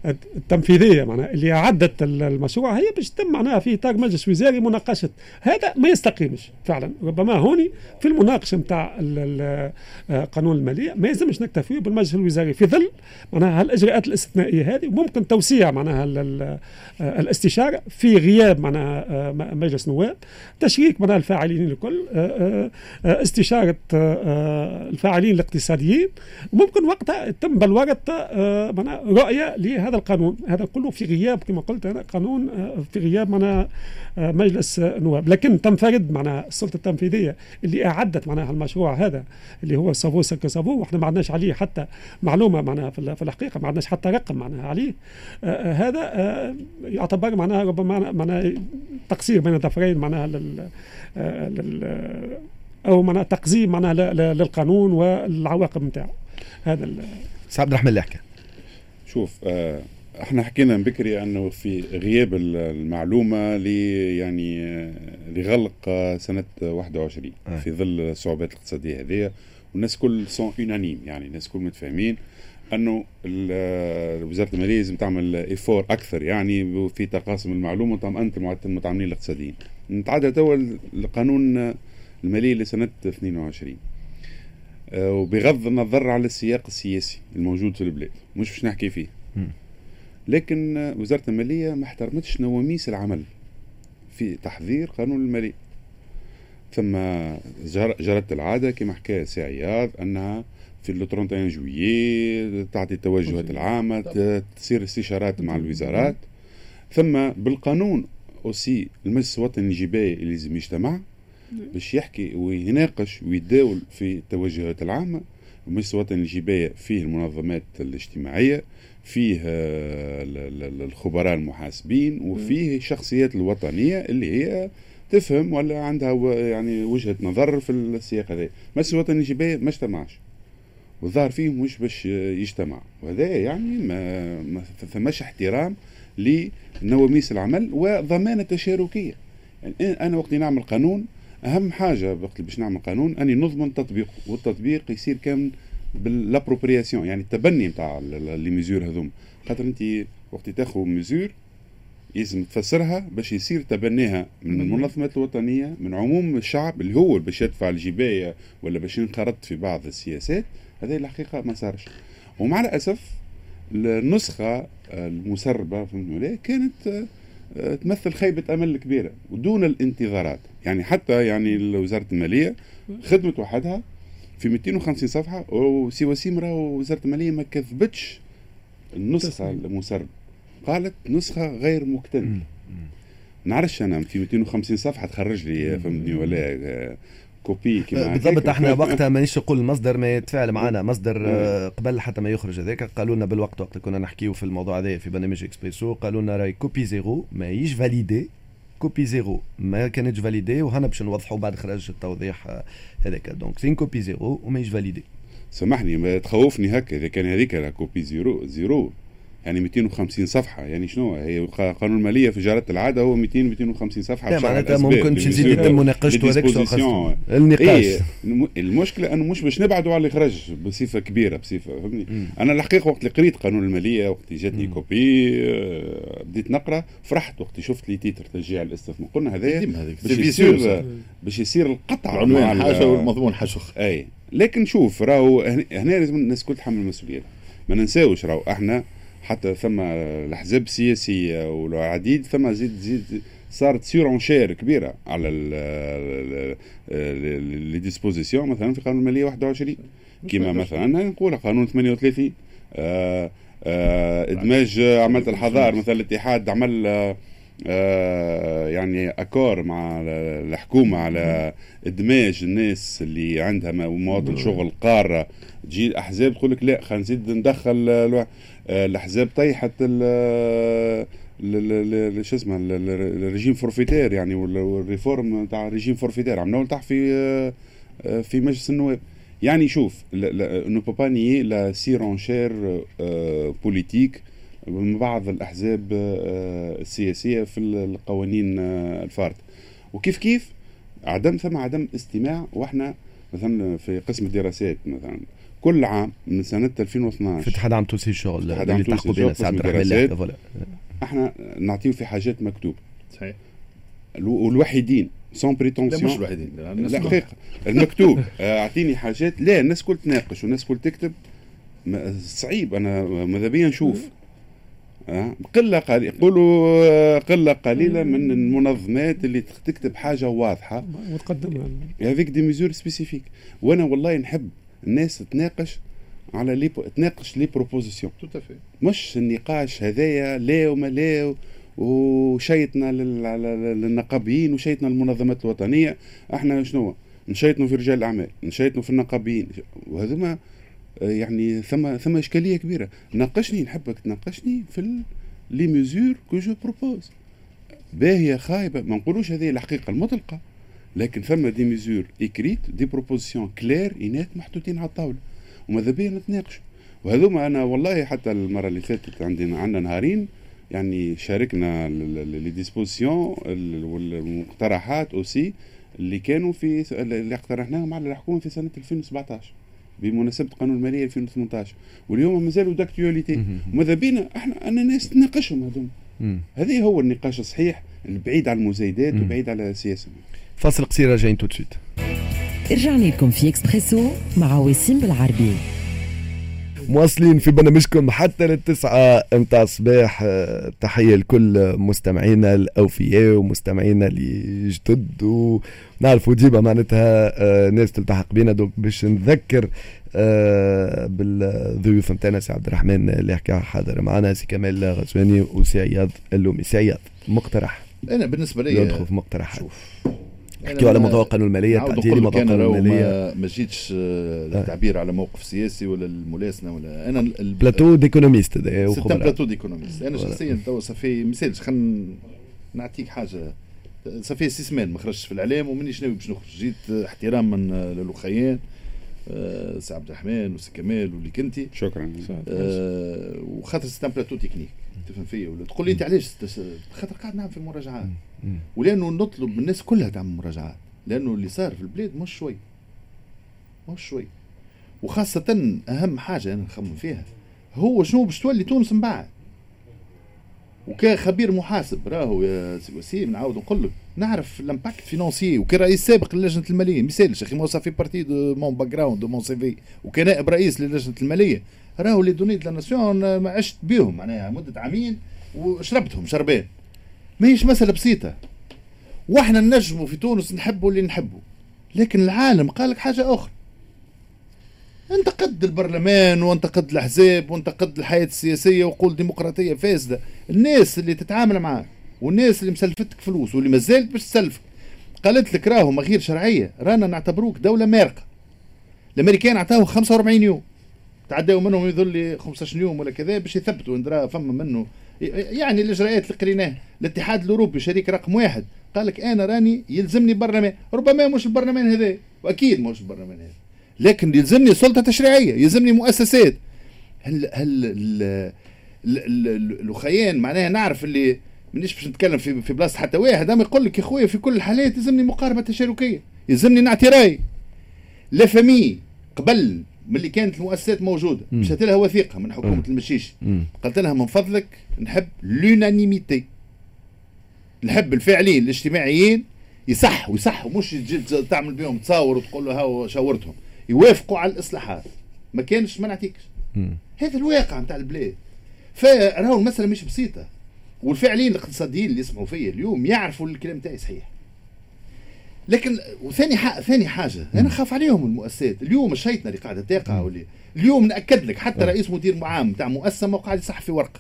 [SPEAKER 4] التنفيذية معناها اللي اعدت المشروع هي باش تتم معناها في اطار مجلس وزاري مناقشة. هذا ما يستقيمش فعلا. ربما هوني في المناقشة نتاع قانون المالية ما يلزمش نكتفي بالمجلس الوزاري. في ظل معناها الاجراءات الاستثنائية هذه ممكن توسيع معناها الاستشارة في غياب معناها مجلس نواب تشريك معناها الفاعلين الكل استشارة الفاعلين الاقتصاديين. ممكن وقتها تم بلورة معناها رؤية لهذا هذا القانون هذا كله في غياب كما قلت أنا قانون آه، في غياب معناها آه، مجلس النواب لكن تنفرد معناها السلطة التنفيذية اللي أعدت معناها المشروع هذا اللي هو سافو سكو سافو وإحنا ما عندناش عليه حتى معلومة معناها في الحقيقة ما عندناش حتى رقم معناها عليه. آه، هذا يعتبر معناها ربما معناها تقصير بين الظفرين معناها لل, لل أو معناها تقزيم معناها للقانون والعواقب نتاعو هذا
[SPEAKER 2] سعد الرحمن حكى
[SPEAKER 3] شوف آه إحنا حكينا من بكري انه في غياب المعلومة لي يعني آه، لغلق آه، سنة 21 آه. في ظل الصعوبات الاقتصادية هذه والناس كل sont unanimes يعني الناس كل متفاهمين انه وزارة المالية لازم تعمل effort أكثر يعني في تقاسم المعلومة وطمأنه المتعاملين الاقتصاديين. نتعدى توا القانون الماليه لسنة 22 آه، وبغض النظر على السياق السياسي الموجود في البلاد. مش باش نحكي فيه. لكن وزارة المالية ما احترمتش نواميس العمل في تحضير قانون المالية. ثم جرت العادة كما حكى سي عياض أنها في لو 31 جويي تعطي التوجهات العامة تصير استشارات مع الوزارات. ثم بالقانون أوسي المجلس الوطني الجباية اللي لازم يجتمع باش يحكي ويناقش ويتداول في التوجهات العامة المجلس الوطني الجباية فيه المنظمات الاجتماعية فيه آه، الخبراء المحاسبين وفيه الشخصيات الوطنية اللي هي تفهم ولا عندها يعني وجهة نظر في السياق هذا. المجلس الوطني الجباية ما اجتمعش. والظاهر فيه مش باش يجتمع. وهذا يعني ما, ما ثماش احترام لنواميس العمل وضمان التشاركية يعني أنا وقت نعمل قانون أهم حاجة وقت باش نعمل قانون أني نضمن تطبيقه والتطبيق يصير كامل بال appropriation يعني التبني نتاع les mesures هذوما خاطر انت وقت تاخذ ميزور لازم تفسرها باش يصير تبنيها من المنظمات الوطنية من عموم الشعب اللي هو باش يدفع الجباية ولا باش ينخرط في بعض السياسات. هذه الحقيقة ما صارش. ومع الأسف النسخة المسربة في كانت تمثل خيبة أمل كبيرة ودون الانتظارات. يعني حتى يعني وزارة المالية خدمت وحدها في 250 صفحة وسي وسيم راهو وزارة المالية ما كذبتش النسخة المسرب قالت نسخة غير مكتملة نعرفش أنا في 250 صفحة تخرج لي فهمتني ولا كوبي كيما
[SPEAKER 2] بالضبط إحنا وقتها مانيش نقول المصدر ما يتفاعل معنا مصدر آه، قبل حتى ما يخرج هذاك قالوا لنا بالوقت وقت كنا نحكيو في الموضوع هذا في برنامج اكسبريسو قالوا لنا راي كوبي زيرو ما يجي فاليدي كوبي زيرو ما كانتش فاليدي وهنا باش نوضحوا بعد خرج التوضيح آه، هذاك. دونك سين كوبي زيرو وما يجي فاليدي
[SPEAKER 3] سامحني ما تخوفني هكا إذا كان هذيك copie zéro zéro يعني 250 صفحة. يعني شنو؟ هي قانون الماليه في جريده العادة هو 200 250
[SPEAKER 2] صفحة معناتها ممكن يزيد يتم مناقشته هذاك
[SPEAKER 3] النقاش. إيه المشكلة إنه مش باش نبعدوا على الإخراج بصفة كبيرة بصفة فهمني أنا الحقيقة وقت اللي قريت قانون المالية وقت اللي جاتني copie آه، بديت نقرأ فرحت وقت شفت les titres تشجيع الاستثمار قلنا هذا باش يصير باش يصير القطع
[SPEAKER 1] العنوان حاجة والمضمون حاجة
[SPEAKER 3] أي. لكن شوف راهو هنا لازم الناس الكل تحمل المسؤولية. ما ننساوش راهو إحنا حتى ثم الأحزاب السياسية والعديد ثم زيد زيد صارت سيرونشير كبيرة على لي ديسبوزيسيون مثلا في قانون المالية 21 كما مثلا نقول قانون 38 آه آه إدماج عملت الحضار مثلا الاتحاد عمل آه يعني accord مع الحكومة على إدماج الناس اللي عندها مواطن شغل قارة. تجي الأحزاب تقول لك لا خلينا نزيد ندخل الأحزاب طيحت شو اسمه ال régime forfaitaire يعني وال réforme تاع ال régime forfaitaire عملوه تحت في في مجلس النواب. يعني شوف نو با نيي la surenchère بوليتيك من بعض الأحزاب السياسية في القوانين الفارده وكيف كيف؟ عدم ثم عدم استماع وإحنا مثلا في قسم الدراسات مثلا. كل عام من سنة 2012
[SPEAKER 2] في اتحاد عام تونسي الشغل
[SPEAKER 3] اللي تحقوا بين سعد الرحمن إحنا نعطيو في حاجات مكتوبة.
[SPEAKER 1] صحيح.
[SPEAKER 3] والوحيدين سون بريتونسيون
[SPEAKER 1] لا مش الوحيدين
[SPEAKER 3] لا حقيقه المكتوب. آه، أعطيني حاجات. لا الناس كل تناقش والناس كل تكتب. صعيب. أنا ماذا بيا نشوف؟ آه، قلة قليلة. يقولوا آه، قلة قليلة من المنظمات اللي تكتب حاجة واضحة.
[SPEAKER 4] وتقدمها.
[SPEAKER 3] هذيك des mesures spécifiques وأنا والله نحب الناس تناقش على les تناقش les propositions مش النقاش هذايا لا وما لا وشيطنا للنقابيين وشيطنا للمنظمات الوطنية. إحنا شنو؟ نشيطنوا في رجال الأعمال نشيطنوا في النقابيين. وهذوما يعني ثم ثم إشكالية كبيرة. ناقشني نحبك تناقشني في les mesures que je propose باهية خايبة. ما نقولوش هذه الحقيقة المطلقة. لكن ثم des mesures écrites des propositions claires et nettes محطوطين على الطاولة. وماذا بيا نتناقشوا وهذوما أنا والله حتى المرة اللي فاتت عندنا عندنا نهارين يعني شاركنا les dispositions والمقترحات aussi اللي كانوا في اللي اقترحناهم على الحكومة في سنة 2017 بمناسبة قانون المالية 2018 واليوم مازالوا d'actualité وماذا بينا؟ إحنا أنا ناس تناقشهم هذوما. هذه هو النقاش الصحيح البعيد عن المزايدات وبعيد على السياسة.
[SPEAKER 2] فاصل قصير راجعين tout de suite
[SPEAKER 5] رجعنا لكم في إكسبريسو مع وسيم بالعربي.
[SPEAKER 2] مواصلين في برنامجكم حتى للتسعة متاع الصباح تحية لكل مستمعينا الأوفياء ومستمعينا اللي جدد ونعرفوا ديما معناتها آه، ناس تلتحق بينا donc باش نذكر آه، بالضيوف نتاعنا سي عبد الرحمن اللي حكى حاضر معنا سي كمال غزواني وسي عياض اللومي. سي عياض مقترح.
[SPEAKER 1] أنا بالنسبة لي
[SPEAKER 2] ندخل في مقترح. شوف. نحكيو على موضوع القانون المالية تعديل موضوع القانون الماليه
[SPEAKER 1] ما جيتش التعبير آه. على موقف سياسي ولا الملاسنة ولا أنا
[SPEAKER 2] بلاتو d'économistes
[SPEAKER 1] هذا plateau d'économistes أنا شخصيا تو صافي مثال خلينا نعطيك حاجة. صافي cette semaine ما خرجتش في الإعلام ومانيش ناوي باش نخرج. جيت احتراما للاخيان آه سي عبد الرحمن وسي كمال واللي كنتي.
[SPEAKER 3] شكرا.
[SPEAKER 1] آه وخاطر c'est plateau technique. تفهم فيا ولا تقول لي أنت علاش خاطر قاعد نعمل في المراجعات؟ ولأنه نطلب من الناس كلها تعمل مراجعات لأنه اللي صار في البلاد مش شوي. مش شوي. وخاصة أهم حاجة أنا نخمم فيها هو شنو باش تولي تونس من بعد؟ وكخبير محاسب راهو يا سي وسيم نعاود نقول لك نعرف ال impact financier وكرئيس سابق للجنة المالية. مثال أخي ça fait partie de mon background de mon CV وكنائب رئيس للجنة المالية. راهو les données de nation ما عشت بهم معناها مدة عامين وشربتهم شربان. ماهيش مسألة بسيطة. وإحنا نجموا في تونس نحبوا اللي نحبوا لكن العالم قال لك حاجة أخرى. انتقد البرلمان وانتقد الأحزاب وانتقد الحياة السياسية وقول ديمقراطية فاسدة. الناس اللي تتعامل معاه والناس اللي مسلفتك فلوس واللي مازالت باش تسلفك. قالت لك راهو غير شرعية. رانا نعتبروك دولة مارقة. الأمريكان عطاوه 45 يوم. تعداو منهم يظل 15 يوم ولا كذا باش يثبتوا إن فما منه يعني الاجراءات اللي قريناها الاتحاد الأوروبي شريك رقم واحد. قال لك أنا راني يلزمني برلمان. ربما مش البرلمان هذا وأكيد مش البرلمان هذا. لكن يلزمني سلطة تشريعية يلزمني مؤسسات. هل هل الأخيان معناها نعرف اللي مانيش باش نتكلم في في بلاصة حتى واحد أما يقول لك يا خويا في كل الحالات يلزمني مقاربة تشاركية يلزمني نعطي رأي. لا فامي قبل ملي كانت المؤسسات موجودة مشات لها وثيقة من حكومة المشيش. قالت لها من فضلك نحب لونانيميتي نحب الفاعلين الاجتماعيين يصح ويصح مش تعمل بهم تصاور وتقول له هاو شاورتهم. يوافقوا على الإصلاحات. ما كانش ما نعطيكش. هذا الواقع نتاع البلاد. فراهو المسألة مش بسيطة. والفاعلين الاقتصاديين اللي يسمعوا فيا اليوم يعرفوا الكلام تاعي صحيح. لكن وثاني حق ثاني حاجة أنا خاف عليهم المؤسسات. اليوم الشيطنه اللي قاعدة تقع واللي اليوم نأكد لك حتى رئيس مدير عام تاع مؤسسة ما قاعد يصح في ورقه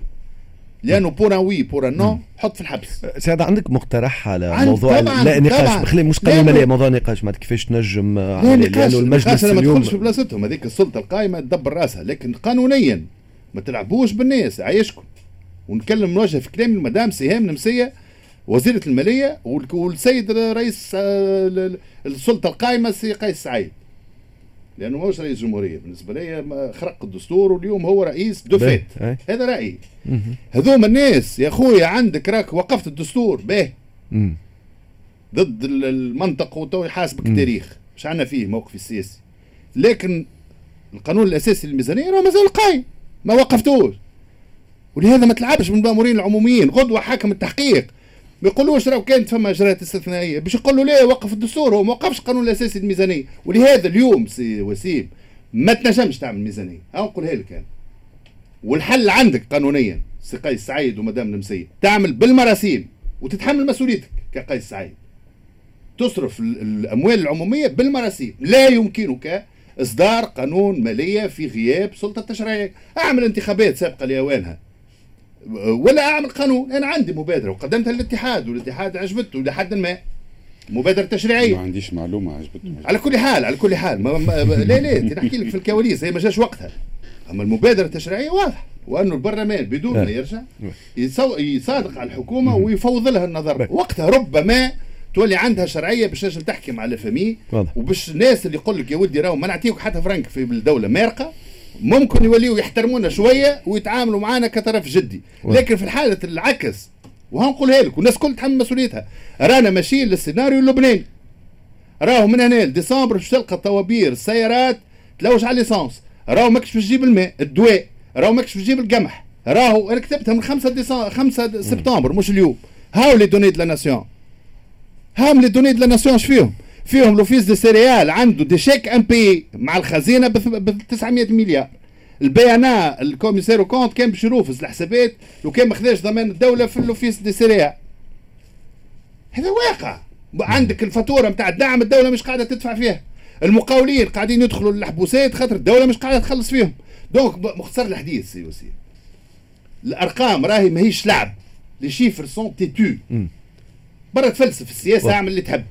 [SPEAKER 1] لأنه pour oui pour non حط في الحبس.
[SPEAKER 2] سعد عندك مقترح على موضوع لا نقاش خلي مش قانون ماليه موضوع نقاش. ما كيفاش تنجم
[SPEAKER 1] لأنه المجلس اليوم ما تدخلش في بلاصتهم. هذيك السلطة القائمة تدبر رأسها. لكن قانونيا ما تلعبوش بالناس عايشكم ونتكلم نوجه في كلامي المدام سهام نمسية. وزيرة المالية والسيد رئيس آه، السلطة القائمة سي قيس سعيد. لأنه ماهوش رئيس جمهورية. بالنسبة لي خرق الدستور واليوم هو رئيس de fait. هذا رأيي. هذوما الناس يا خويا عندك راك وقفت الدستور. به. ضد المنطق وتو يحاسبك التاريخ مش عندنا فيه موقف السياسي. لكن القانون الأساسي للميزانية راه مازال قايم. ما وقفتوش. ولهذا ما تلعبش بالمأمورين العموميين. غدوة حاكم التحقيق. يقولوش راه كانت فما اجراءات استثنائية. باش يقولوا لا وقف الدستور هو ما وقفش القانون الأساسي للميزانيه ولهذا اليوم سي وسيم ما تنجمش تعمل ميزانية. ها نقولها لك أنا. والحل عندك قانونيا سي قيس سعيد ومدام نمسية. تعمل بالمراسيم وتتحمل مسؤوليتك كقيس سعيد. تصرف الأموال العمومية بالمراسيم. لا يمكنك إصدار قانون مالية في غياب سلطة التشريعيه أعمل انتخابات سابقة لأوانها. ولا أعمل قانون. أنا عندي مبادرة وقدمتها للاتحاد والاتحاد عجبته لحد ما. مبادرة تشريعية.
[SPEAKER 3] ما عنديش معلومة عجبته
[SPEAKER 1] على كل حال على كل حال. ما ما لا لا نحكي لك في الكواليس هي ما جاش وقتها. أما المبادرة التشريعية واضحة وأنه البرلمان بدون ما يرجع يصادق على الحكومة ويفوض لها النظر. وقتها ربما تولي عندها شرعية باش تنجم تحكم على فمي وباش الناس اللي يقول لك يا ودي راهو ما نعطيك حتى فرنك في الدولة مارقه ممكن يوليوا يحترمونا شوية ويتعاملوا معنا كطرف جدي. لكن في الحالة العكس وهنقولها لك والناس كل تحمل مسؤوليتها. رانا ماشيين للسيناريو اللبناني. راهو من هنا لديسمبر باش تلقى طوابير السيارات تلوج على l'essence. راهو ماكش باش تجيب الماء الدواء. راهو ماكش باش تجيب القمح. راهو أنا كتبتها من 5 ديسمبر 5 سبتمبر مش اليوم. هاو les données de la nation. هاو les données de la nation فيهم فيهم l'Office des céréales عنده des chèques impayés مع الخزينة ب 900 مليار. ال BNA ال commissaire comptes كان باش ي refuse الحسابات لو كان ما خذاش ضمان الدولة في ال l'Office des céréales. هذا واقع. عندك الفاتورة نتاع الدعم الدولة مش قاعدة تدفع فيها. المقاولين قاعدين يدخلوا للحبوسات خاطر الدولة مش قاعدة تخلص فيهم. donc مختصر الحديث سي وسي الأرقام راهي ماهيش لعب. les chiffres sont têtus برا تفلسف السياسة اعمل اللي تحب.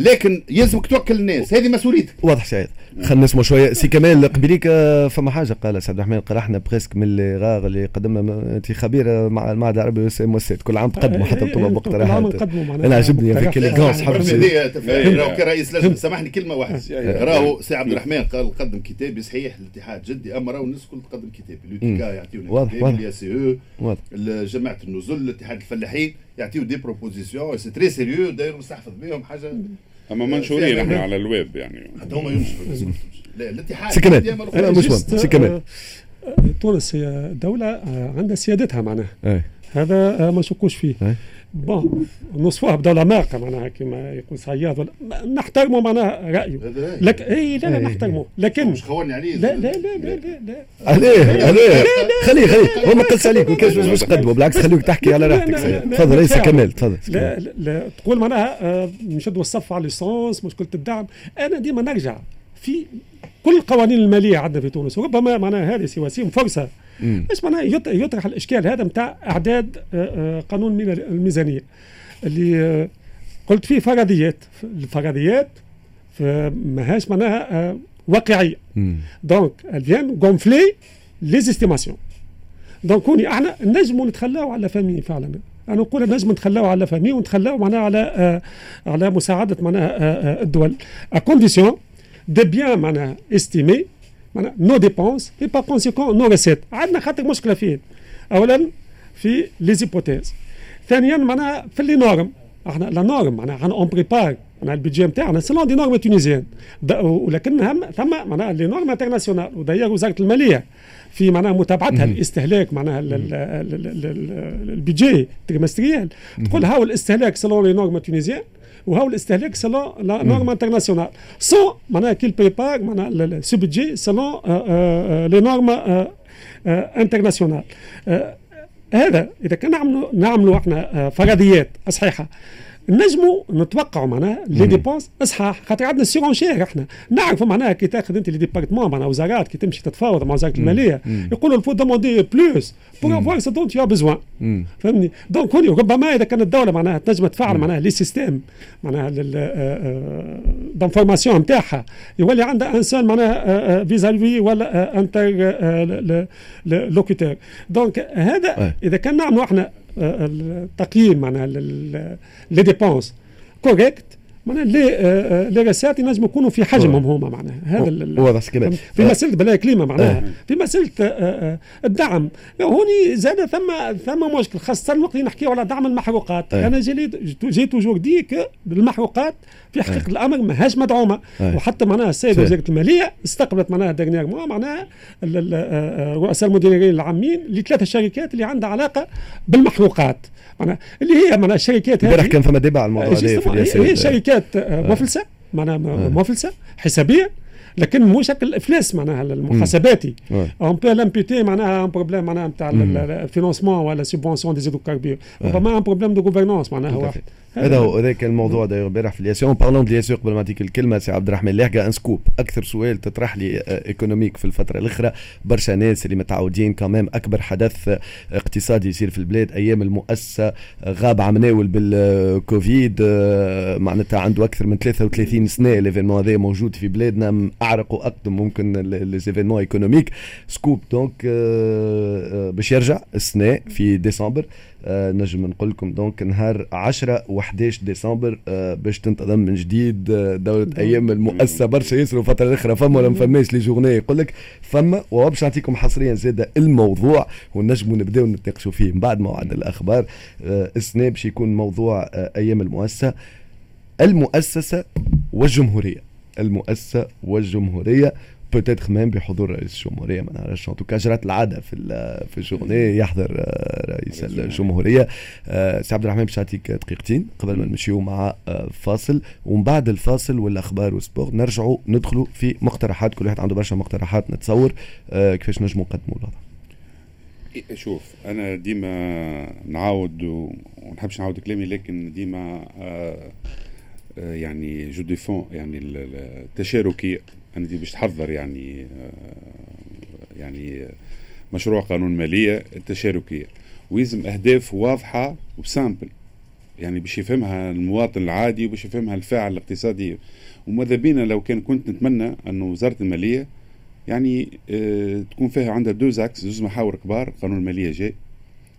[SPEAKER 1] لكن يلزمك توكل الناس. هذه مسؤوليتك.
[SPEAKER 2] واضح سعيد خلينا نسمع شوية. سي كمال قبليك فما حاجة؟ قال سعد الرحمن قرحنا بريسك من اللي غاغ اللي قدمنا انت خبير مع المعهد العربي والمؤسسات كل عام تقدموا حتى أنتم باقتراحات أنا عجبني هذيك الكونس
[SPEAKER 1] راهو كرئيس لجنة. سامحني كلمة واحدة. راهو سي عبد الرحمن قال قدم كتابي صحيح الاتحاد جدي اما راهو الناس الكل تقدم كتابي لوتيكا يعطيونا كتابي اليا سي أو جماعة النزل الاتحاد الفلاحين يعطيو des propositions. c'est très sérieux d'ailleurs مستحفظ بهم حاجة.
[SPEAKER 3] أما منشورين إحنا على الويب يعني.
[SPEAKER 1] حتى هما ينشروا لا الاتحاد.
[SPEAKER 2] سي كمال أنا مش سي كمال
[SPEAKER 4] تونس هي دولة آه، عندها سيادتها معناها هذا آه، ما نشكوش فيه bon نصفوها بدولة مارقة معناها كما يقول صياد ولا نحترموا معناها رأيه لك اي لا لا نحترمه لكن
[SPEAKER 1] مش خوني عليه
[SPEAKER 4] لا لا لا لا لا, لا.
[SPEAKER 2] عليه عليه خليه خليه هو ما قلتش عليك ما كانش باش تقدمه بالعكس خليك تحكي على راحتك تفضل ليس كمال تفضل
[SPEAKER 4] لا لا تقول معناها آه، نشدوا الصف على l'essence مشكلة الدعم أنا ديما نرجع في كل القوانين المالية عندنا في تونس وربما معناها هذه سي وسيم فرصة. إيش معناها يطرح الإشكال هذا نتاع أعداد آه، آه، قانون الميزانية. اللي آه، قلت فيه فرضيات الفرضيات ماهاش معناها واقعية. donc il vient gonfler les estimations donc هوني أحنا نجموا نتخلاو على FMI فعلا. أنا نقول نجم نتخلاو على FMI ونتخلاو معناها على على مساعدة معناها الدول. à condition de bien معناها estimer معناها nos dépenses et par conséquent nos recettes عندنا خاطر مشكله فين اولا في les hypothèses ثانيا معناها في les normes إحنا les normes معناها on prépare معناها ال budget نتاعنا selon des normes tunisiennes ولكن هم ثم معناها les normes internationales وداير وزاره الماليه في معناها متابعتها الاستهلاك معناها ال budget trimestriel تقول هاو الاستهلاك selon les normes tunisiennes وهو الاستهلاك selon les normes internationales sans معناها qu'il prépare معناها ce budget selon les normes internationales هذا إذا كان نعملوا نعملوا إحنا فرضيات صحيحة. نجموا نتوقعوا معناها les dépenses إصحاح خاطر عندنا surenchère إحنا. نعرفوا معناها كي تاخذ أنت les départements معناها وزارات كي تمشي تتفاوض مع وزارة المالية. يقولوا il faut demander plus pour avoir ce dont ils ont besoin فهمني؟ donc هوني ربما إذا كانت الدولة معناها تنجم تفعل معناها les systèmes معناها d'information نتاعها يولي عندها انسان معناها vis-à-vis ولا interlocuteur. donc هذا إذا كان نعملوا إحنا التقييم معناها les dépenses correctes معناها les les recettes ينجموا يكونوا في حجمهم هما معناها. هذا
[SPEAKER 2] واضح كده
[SPEAKER 4] في مساله بلاي كليمة معناها. في مساله الدعم. هوني زاد ثم ثم مشكل. خاصة الوقت اللي نحكيو على دعم المحروقات. أنا j'ai j'ai toujours dit المحروقات في حقيقة الأمر ماهاش مدعومة. وحتى معناها السيد وزيرة المالية استقبلت معناها dernièrement معناها رؤساء المديرين العامين لثلاثة شركات اللي عندها علاقة بالمحروقات. معناها اللي هي معناها الشركات
[SPEAKER 2] امبارح كان فما ديبا على الموضوع
[SPEAKER 4] هذا هي شركات مفلسة معناها مفلسة حسابية لكن مو شكل الافلاس معناها المحاسباتي. اون بو لامبيتي معناها ان بروبليم معناها نتاع الفينونسمون ولا سيبونسيون دي زيدوكاربير ربما ان بروبليم دو غوفرنونس معناها واحد
[SPEAKER 2] هذا هو هذاك الموضوع داير امبارح في الياسيون بارلون دي الياسيون قبل ما نعطيك الكلمة سي عبد الرحمن لاحقه ان سكوب أكثر سؤال تطرح لي ايكونوميك في الفترة الاخرى برشا ناس اللي متعودين كمان أكبر حدث اقتصادي يصير في البلاد أيام المؤسسة غاب عمناول بالكوفيد معناتها عنده أكثر من 33 سنة. l'événement هذا موجود في بلادنا أعرق وأقدم ممكن les événements économiques scoop donc باش يرجع السنة في ديسمبر. آه نجم نقول لكم donc نهار 10 و11 ديسمبر آه باش تنتظم من جديد آه دولة أيام المؤسسة برشا يسألوا فترة الأخرى فما ولا ما فماش les journées يقول لك فما وباش نعطيكم حصريا زاد الموضوع ونجموا نبداو نتناقشوا فيه من بعد موعد الأخبار. آه السنة باش يكون موضوع آه أيام المؤسسة. المؤسسة والجمهورية. المؤسسة والجمهورية peut-être même بحضور رئيس الجمهورية ما نعرفش. en tout cas جرت العادة في في les journées يحضر رئيس الجمهورية. سي عبد الرحمن باش نعطيك دقيقتين قبل ما نمشيو مع فاصل. ومن بعد الفاصل والأخبار وال sport نرجعوا ندخلوا في مقترحات. كل واحد عنده برشا مقترحات نتصور كيفاش نجموا نقدموا الوضع.
[SPEAKER 3] شوف أنا ديما نعاود ونحبش نعاود كلامي لكن ديما يعني je défends يعني التشاركيه دي باش تحضر يعني يعني مشروع قانون مالية التشاركية. ويلزم أهداف واضحة و simple يعني باش يفهمها المواطن العادي وباش يفهمها الفاعل الاقتصادي. وماذا بينا لو كان كنت نتمنى أنه وزارة المالية يعني آه تكون فيها عندها deux axes زوز محاور كبار قانون الماليه جاي.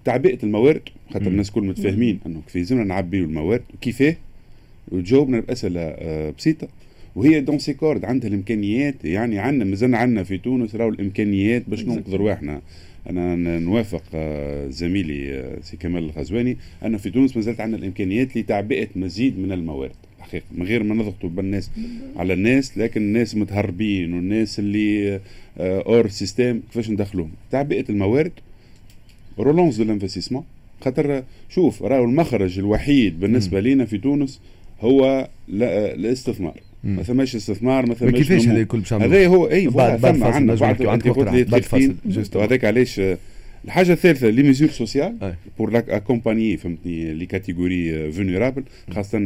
[SPEAKER 3] تعبئة الموارد خاطر الناس كل متفاهمين أنه كيف لازمنا نعبيو الموارد وكيفاه وتجاوبنا بأسئلة آه بسيطة. وهي دون سيكورد عندها الإمكانيات يعني عندنا مازلنا عندنا في تونس راهو الإمكانيات باش نقدروا إحنا. أنا نوافق زميلي سي كمال الغزواني. ان في تونس مازالت عندنا الإمكانيات لتعبئه مزيد من الموارد الحقيقة من غير ما نضغطوا بالناس على الناس لكن الناس متهربين والناس اللي hors système كيفاش ندخلوهم. تعبئه الموارد relance de l'investissement خاطر شوف راهو المخرج الوحيد بالنسبة لنا في تونس هو الاستثمار. ما ثماش استثمار ما ثماش
[SPEAKER 2] كيفاش هذا الكل باش
[SPEAKER 3] هذا هو إي بعد بعد عندك بعد فاصل وهذاك علاش الحاجة الثالثة les mesures sociales pour accompagner فهمتني les catégories vulnérables خاصة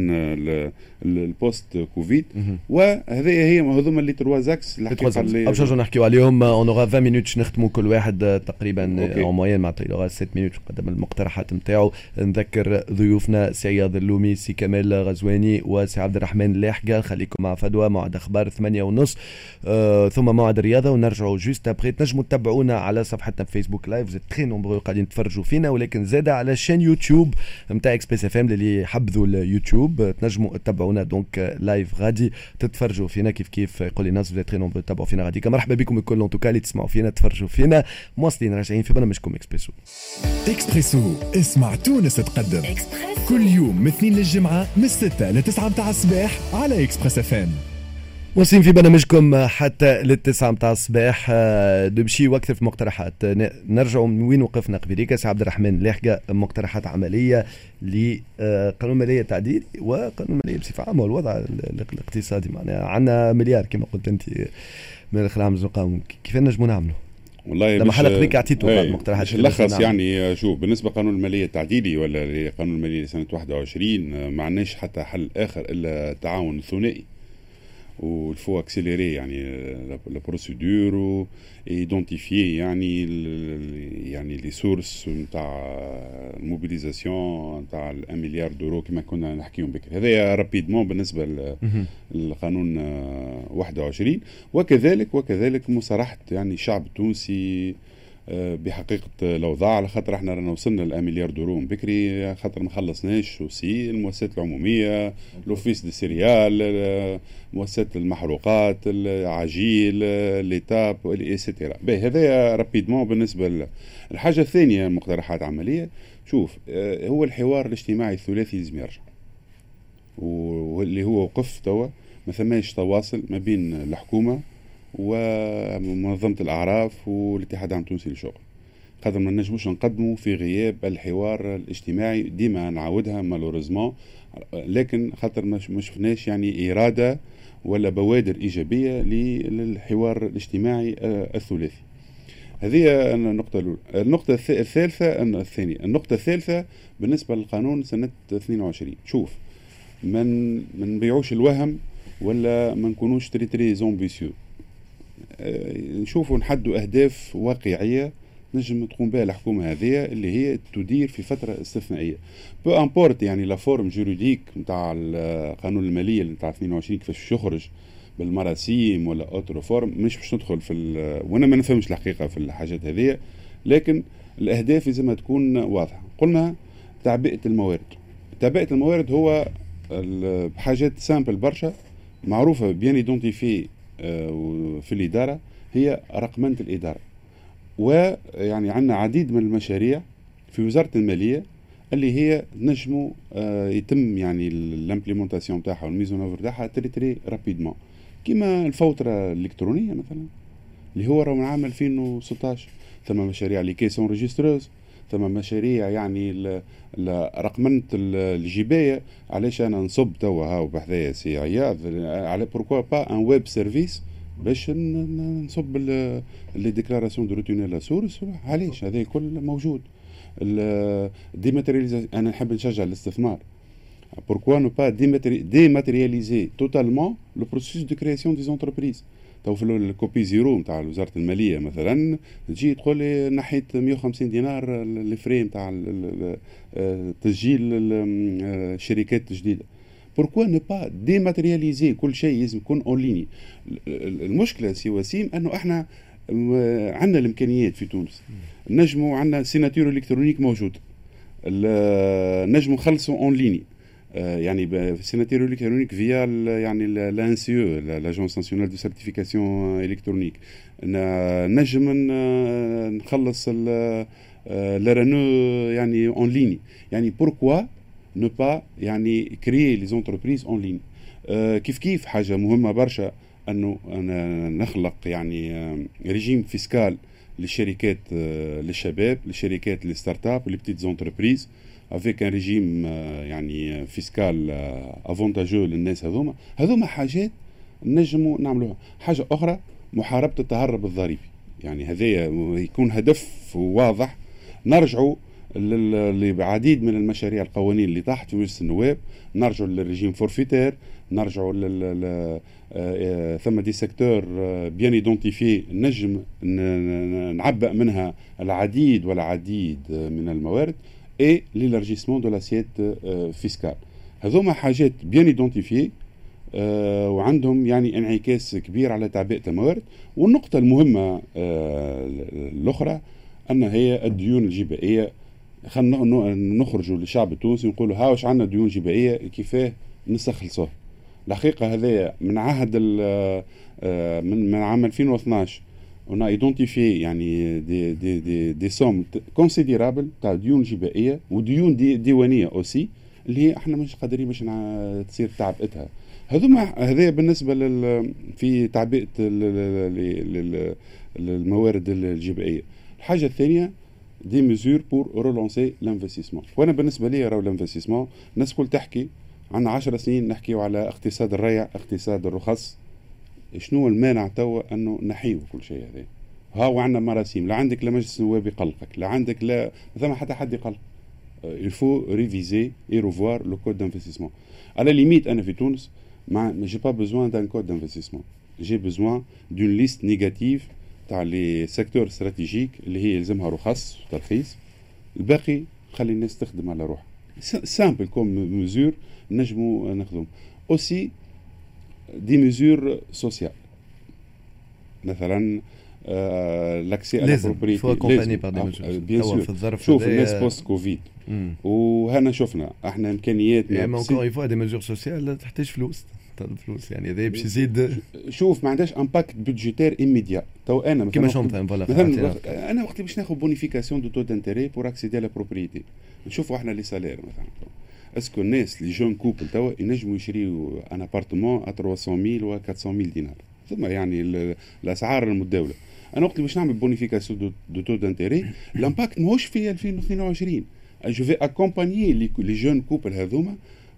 [SPEAKER 3] ال post Covid وهذه هي هذوما اللي trois
[SPEAKER 2] axes اللي باش نحكيو عليهم on aura 20 minutes نختموا كل واحد تقريبا en moyenne معناتها 7 minutes قدم المقترحات نتاعو. نذكر ضيوفنا سي عياض اللومي سي كمال غزواني وسي عبد الرحمن اللاحقه خليكم مع فدوى موعد أخبار 8 ونص. آه ثم موعد الرياضة ونرجعوا juste après تنجموا تتبعونا على صفحتنا في فيسبوك live très nombreux قاعدين تفرجوا فينا ولكن زاد على chaîne YouTube نتاع اكسبريس اف ام اللي يحبذوا اليوتيوب. تنجموا تتبعونا دونك live غادي تتفرجوا فينا كيف كيف يقول لي ناس très nombreux تتبعوا فينا غادي. مرحبا بكم الكل en tout cas اللي تسمعوا فينا تفرجوا فينا. مواصلين راجعين في برنامجكم اكسبريسو
[SPEAKER 7] اكسبريسو اسمع تونس تقدم. كل يوم من اثنين للجمعة من 6 ل 9 متاع الصباح على اكسبريس اف ام
[SPEAKER 2] واصلين في برنامجكم حتى للتسعة متاع الصباح. نمشي وقت في مقترحات. نرجعوا من وين وقفنا قبيليك سي عبد الرحمن لحقنا مقترحات عملية لقانون المالية التعديلي وقانون المالية بصفة عامة. والوضع الاقتصادي معناها عندنا مليار كما قلت أنت من الخلع الزقام كيف نجموا نعملوا؟
[SPEAKER 3] والله
[SPEAKER 2] لما حلق بك أعطيته بعض مقترحات
[SPEAKER 3] باش نلخص يعني شوف بالنسبة قانون المالية التعديلي ولا قانون المالية لسنة 21 ما عندناش حتى حل آخر إلا التعاون الثنائي و il faut accélérer يعني la procédure identifiée يعني يعني les sources نتاع ال mobilisation نتاع 1 مليار d'euros كما كنا نحكيهم بكري هذا rapidement بالنسبة للقانون 21 وكذلك وكذلك مصارحه يعني الشعب التونسي آه، بحقيقة الاوضاع على خاطر إحنا رانا وصلنا ل مليار بكري خاطر ما خلصناش وسي المؤسسات العمومية l'Office des céréales مؤسسات المحروقات العجيل l'ETAP et cetera هذا rapidement بالنسبة الحاجة الثانية مقترحات عملية شوف آه، هو الحوار الاجتماعي الثلاثي لازم يرجع واللي هو وقف توا ما ثماش تواصل ما بين الحكومة ومنظمة الأعراف والاتحاد العام التونسي للشغل. خاطر ما نجموش نقدموا في غياب الحوار الاجتماعي ديما نعاودها malheureusement لكن خاطر ما شفناش يعني إرادة ولا بوادر إيجابية للحوار الاجتماعي آه، الثلاثي. هذه النقطة الأولى. النقطة الثالثة الثانية. النقطة الثالثة بالنسبة للقانون سنة 22 شوف من ما نبيعوش الوهم ولا ما نكونوش très très ambitieux. نشوفوا نحدوا أهداف واقعية نجم تقوم بها الحكومة هذه اللي هي تدير في فترة استثنائية. peu importe يعني la forme juridique نتاع القانون المالية نتاع 22 كيفاش يخرج بالمراسيم ولا autre forme مش باش ندخل في وأنا ما نفهمش الحقيقة في الحاجات هذه لكن الأهداف لازم تكون واضحة. قلنا تعبئة الموارد. تعبئة الموارد هو بحاجات simples برشا معروفة bien identifiées آه، في الإدارة هي رقمنة الإدارة. ويعني عندنا عديد من المشاريع في وزارة المالية اللي هي نجموا آه، يتم يعني ال implémentation تاعها وال mise en œuvre تاعها très très rapidement. كيما الفوترة الإلكترونية مثلا اللي هو راهو من عام 2016 ثم مشاريع les caisses enregistreuses ثم مشاريع يعني رقمنة الجباية. علاش أنا نصب توا هاو بحذايا سي عياض؟ على pourquoi pas un web service باش نصب les déclarations de retenue à la source علاش؟ هذا الكل موجود. dématérialisation أنا نحب نشجع الاستثمار. Pourquoi ne pas dématérialiser totalement le processus de création des entreprises تو في ال copie zéro نتاع وزارة المالية مثلا تجي تقول لي نحيت 150 دينار ال frais نتاع تسجيل الشركات الجديده pourquoi ne pas dématérialiser كل شيء لازم يكون en ligne المشكلة سي وسيم إنه إحنا عندنا الإمكانيات في تونس. نجموا عندنا signature électronique موجود. نجموا نخلصوا en ligne آه، يعني signature électronique via يعني l'ANCE ou l'Agence nationale de certification électronique نجم نخلص لرانو يعني en ligne يعني pourquoi ne pas يعني créer les entreprises en ligne كيف كيف حاجة مهمه برشا انه أنا نخلق يعني régime fiscal للشركات للشباب للشركات les start-up les petites entreprises avec un régime يعني fiscal avantageux للناس هذوما. هذوما حاجات نجموا نعملوها. حاجة أخرى محاربة التهرب الضريبي. يعني هذايا يكون هدف واضح. نرجعوا لعديد من المشاريع القوانين اللي طاحت في مجلس النواب. نرجعوا لل régime forfaitaire نرجعوا لل ثم des secteurs bien identifiés نجم نعبأ منها العديد والعديد من الموارد. Et l'élargissement de l'assiette fiscale. هذوما حاجات bien identifiées آه وعندهم يعني انعكاس كبير على تعبئه الموارد والنقطه المهمه الاخرى ان هي الديون الجبائيه خلينا نخرجوا للشعب التونسي نقولوا ها واش عندنا ديون جبائيه كيفاه نستخلصوها الحقيقة هذايا من عهد من من عام 2012 on a identifié يعني des des des des sommes considérables تاع ديون جبائيه وديون ديوانيه aussi اللي هي إحنا مش قادرين باش تصير تعبئتها هذوما هذا بالنسبة لل في تعبئه الموارد الجبائيه الحاجة الثانية des mesures pour relancer l'investissement وأنا بالنسبة لي راهو l'investissement الناس الكل تحكي عندنا 10 سنين نحكيو على اقتصاد الريع اقتصاد الرخص شنو المانع توا أنه نحيو كل شيء هذا؟ ها وعندنا مراسيم لا عندك لا مجلس النواب يقلقك لا عندك لا ما ثم حتى حد يقلق. il faut réviser le code d'investissement. À la limite, أنا في تونس ما j'ai pas besoin d'un code d'investissement. J'ai d'une liste négative تاع les secteurs stratégiques اللي هي يلزمها رخص وترخيص. الباقي خلي الناس تخدم على روحها. simple comme mesure نجموا نخدم aussi des mesures sociales مثلا l'accès à
[SPEAKER 2] la
[SPEAKER 3] propriété bien sûr. شوف الناس post-Covid وهنا شفنا إحنا إمكانياتنا
[SPEAKER 2] يعني encore une fois des mesures sociales تحتاج فلوس. الفلوس يعني هذا باش يزيد.
[SPEAKER 3] شوف ما عندهاش impact budgétaire immédiat تو أنا
[SPEAKER 2] كيما شو مثلا
[SPEAKER 3] مثلا أنا وقت باش ناخذ bonification de taux d'intérêt pour accéder à la propriété نشوفوا إحنا les salaires مثلا. est-ce que الناس les jeunes couples توا ينجموا يشريوا un appartement à 300000 و 400000 دينار ثم يعني الاسعار المتداوله أنا وقت باش نعمل bonification de taux d'intérêt ال impact ماهوش في 2022 je vais accompagner les jeunes couples هذوما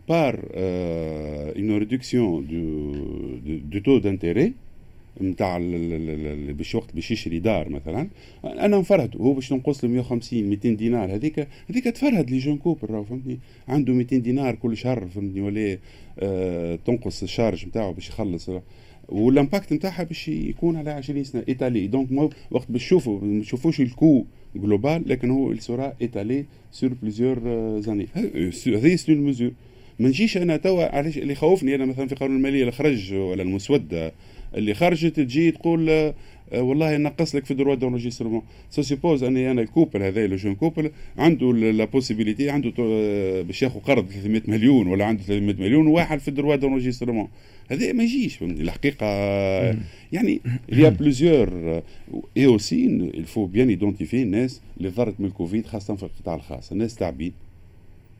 [SPEAKER 3] par une réduction de de taux d'intérêt نتاع باش وقت باش يشري دار مثلا أنا نفرهد هو باش ننقص له 150 200 دينار. هذيك هذيك تفرهد les jeunes couples راهو فهمتني؟ عنده 200 دينار كل شهر فهمتني؟ ولا آه تنقص الشارج نتاعو باش يخلص. والإمباكت نتاعها باش يكون على 20 سنة. ايطالي دونك وقت باش تشوفوا ما تشوفوش الكو جلوبال لكن هو سورا ايطالي سور بليزيور زاني هذه سي اون ميزور ما نجيش أنا توا علاش اللي خوفني أنا مثلا في قانون المالية اللي خرج ولا المسودة اللي خرجت تجي تقول آه والله نقص لك في دروا دونجسترمون سو سيبوز أني أنا الكوبل هذا لو جون كوبل؟ عنده لا بوسيبيليتي عنده باش ياخذ قرض 300 مليون ولا عنده 300 مليون وواحد في droit d'enregistrement هذا ما يجيش الحقيقة. يعني il y a plusieurs et aussi il faut bien identifier الناس اللي ضرت من الكوفيد خاصة في القطاع الخاص الناس تعبين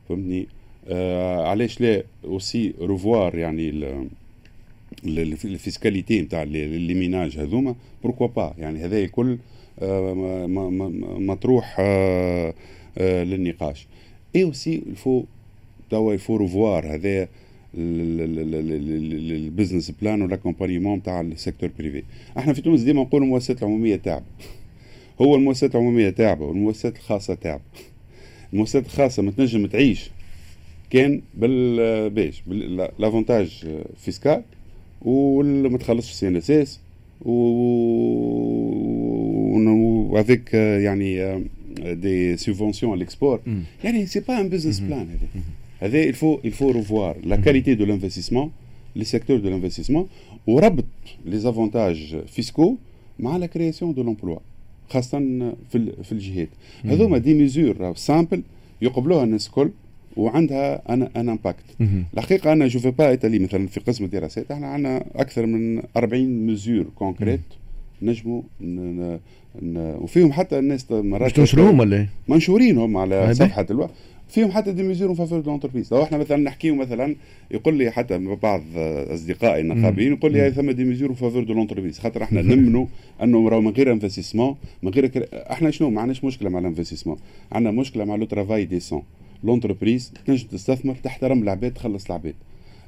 [SPEAKER 3] فهمتني؟ آه علاش لا aussi revoir يعني ال fiscalité نتاع les ménages هذوما pourquoi pas يعني هذا الكل آه مطروح آه آه للنقاش et aussi il faut توا il faut revoir هذا ال business plan وال accompagnement تاع ال secteur privé إحنا في تونس ديما نقولوا المؤسسات العموميه تعب هو المؤسسات العموميه تعبه والمؤسسات الخاصه تعب المؤسسات الخاصه ما تنجم تعيش كان بال باش l'avantage fiscal وما تخلصش CNSS. avec يعني des subventions à l'export يعني c'est pas un business plan هذا هذا il faut il faut revoir la qualité de l'investissement les secteurs de l'investissement وربط les avantages fiscaux مع la création de l'emploi. خاصة في في الجهات هذوما des mesures simples يقبلوها الناس الكل وعندها أنا un impact الحقيقة أنا je vais pas étaler مثلا في قسم الدراسات إحنا عندنا أكثر من 40 mesures concrètes نجموا وفيهم حتى الناس
[SPEAKER 2] مرات تنشروهم ولا
[SPEAKER 3] منشورينهم على صفحة الوقت فيهم حتى des mesures en faveur de l'entreprise لو إحنا مثلا نحكيو مثلا يقول لي حتى بعض أصدقائي النقابيين يقول لي ثم des mesures en faveur de l'entreprise خاطر إحنا نمنوا أنه راهو من غير investissement من غير. إحنا شنو؟ ما عندناش مشكلة مع ال investissement. عندنا مشكلة مع le travail décent l'entreprise تنجم تستثمر تحترم العباد تخلص العباد.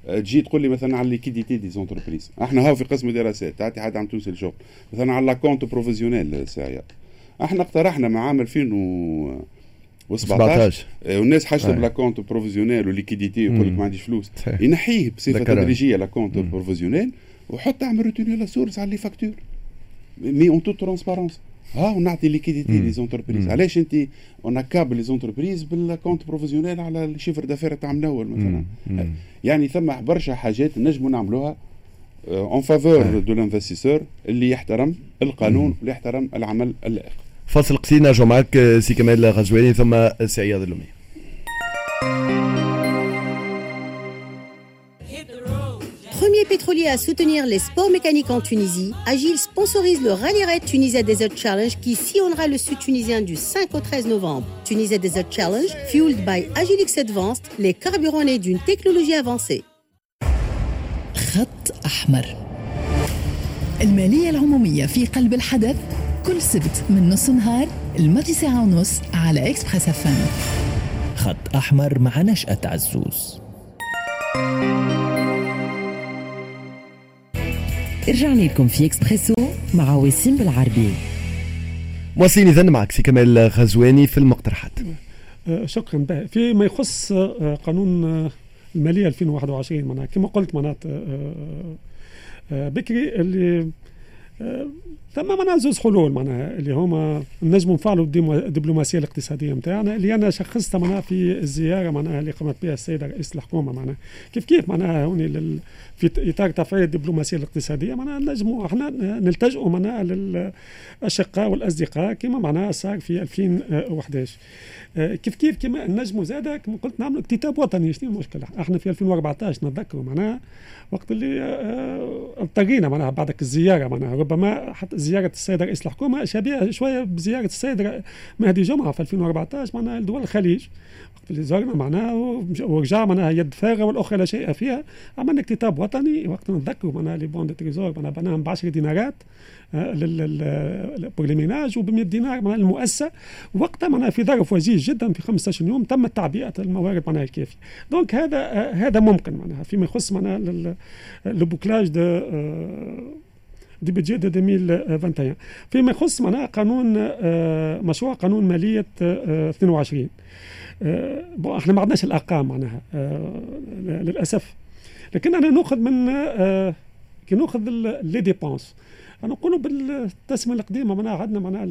[SPEAKER 3] تجي تقول لي مثلا على ال liquidité des entreprises إحنا هاو في قسم دراسات تعطي حد عم تونسي الشغل مثلا على لاكونت بروفيزيونيل ساعه إحنا اقترحنا مع عام 2000 و17 والناس حاجتهم لاكونت بروفيزيونيل وليكيديتي ويقول لك ما عنديش فلوس. ينحيه بصفة تدريجية لاكونت بروفيزيونيل وحط اعمل روتيني لا سورس على لي فاكتور مي اون توت ترونسبارونس ها ونعطي ليكيديتي لي زونتربريز علاش انت اون كابل لي زونتربريز بالكونت بروفيزيونيل على الشيفر دافير تاع منول مثلا. مم. يعني ثم برشا حاجات نجموا نعملوها اون فافور دو لانفستيسور اللي يحترم القانون واللي يحترم العمل اللائق.
[SPEAKER 2] فاصل قصير نرجع معك سي كمال غزواني ثم سي عياض
[SPEAKER 8] pétrolier à soutenir les sports mécaniques en Tunisie, Agile sponsorise le Rallye Raid Tunisia Desert Challenge qui sillonnera le sud tunisien du 5 au 13 novembre. Tunisia Desert Challenge, fueled by Agilix Advanced, les carburants nés d'une technologie avancée.
[SPEAKER 5] خط أحمر المالية العمومية في قلب الحدث كل سبت من نص نهار الماضي ساعة ونص على إكسبريس أفام
[SPEAKER 9] خط أحمر مع نشأة عزوز
[SPEAKER 5] رجعنا لكم في إكسبريسو مع وسيم بالعربي.
[SPEAKER 2] مواصلين اذا معك سي كمال غزواني في المقترحات.
[SPEAKER 4] آه، شكرا. بقى فيما يخص آه، قانون آه، المالية 2021 معناها كما قلت معناتها بكري اللي ثم معناها زوز حلول معناها اللي هما نجموا نفعلوا الدبلوماسية الاقتصادية نتاعنا اللي أنا شخصتها معناها في الزيارة معناها اللي قامت بها السيدة رئيس الحكومة معناها. كيف كيف معناها هوني لل في اطار تفعيل الدبلوماسية الاقتصادية معناها نجموا إحنا نلتجئوا معناها للاشقاء والأصدقاء كما معناها صار في 2011 آه، كيف كيف كما نجموا زاد كما قلت نعملوا كتاب وطني. شنو المشكلة؟ إحنا في 2014 نتذكروا معناها وقت اللي آه، التقينا معناها بعدك الزيارة معناها. ربما حتى زيارة السيد رئيس الحكومة شبيهة شوية بزيارة السيد مهدي جمعة في 2014 معناها لدول الخليج. وقت اللي زارنا معناها ورجع معناها يد فارغة والأخرى لا شيء فيها. عملنا كتاب وطني وقت نتذكروا معناها les bons trésor معناها بناهم ب 10 دينارات. pour les ménages وب 100 دينار معناها المؤسسة. وقتها معناها في ظرف وجيز جدا في 15 يوم تم تعبئه الموارد معناها الكافيه donc هذا هذا ممكن معناها. فيما يخص معناها le bouclage de du budget de 2021 فيما يخص معناها قانون آه، مشروع قانون مالية 22 آه، bon إحنا ما عندناش الأرقام معناها آه، للأسف. لكن أنا نأخذ من كي نأخذ les dépenses نقولوا بالتسميه القديمه معناها عندنا معناها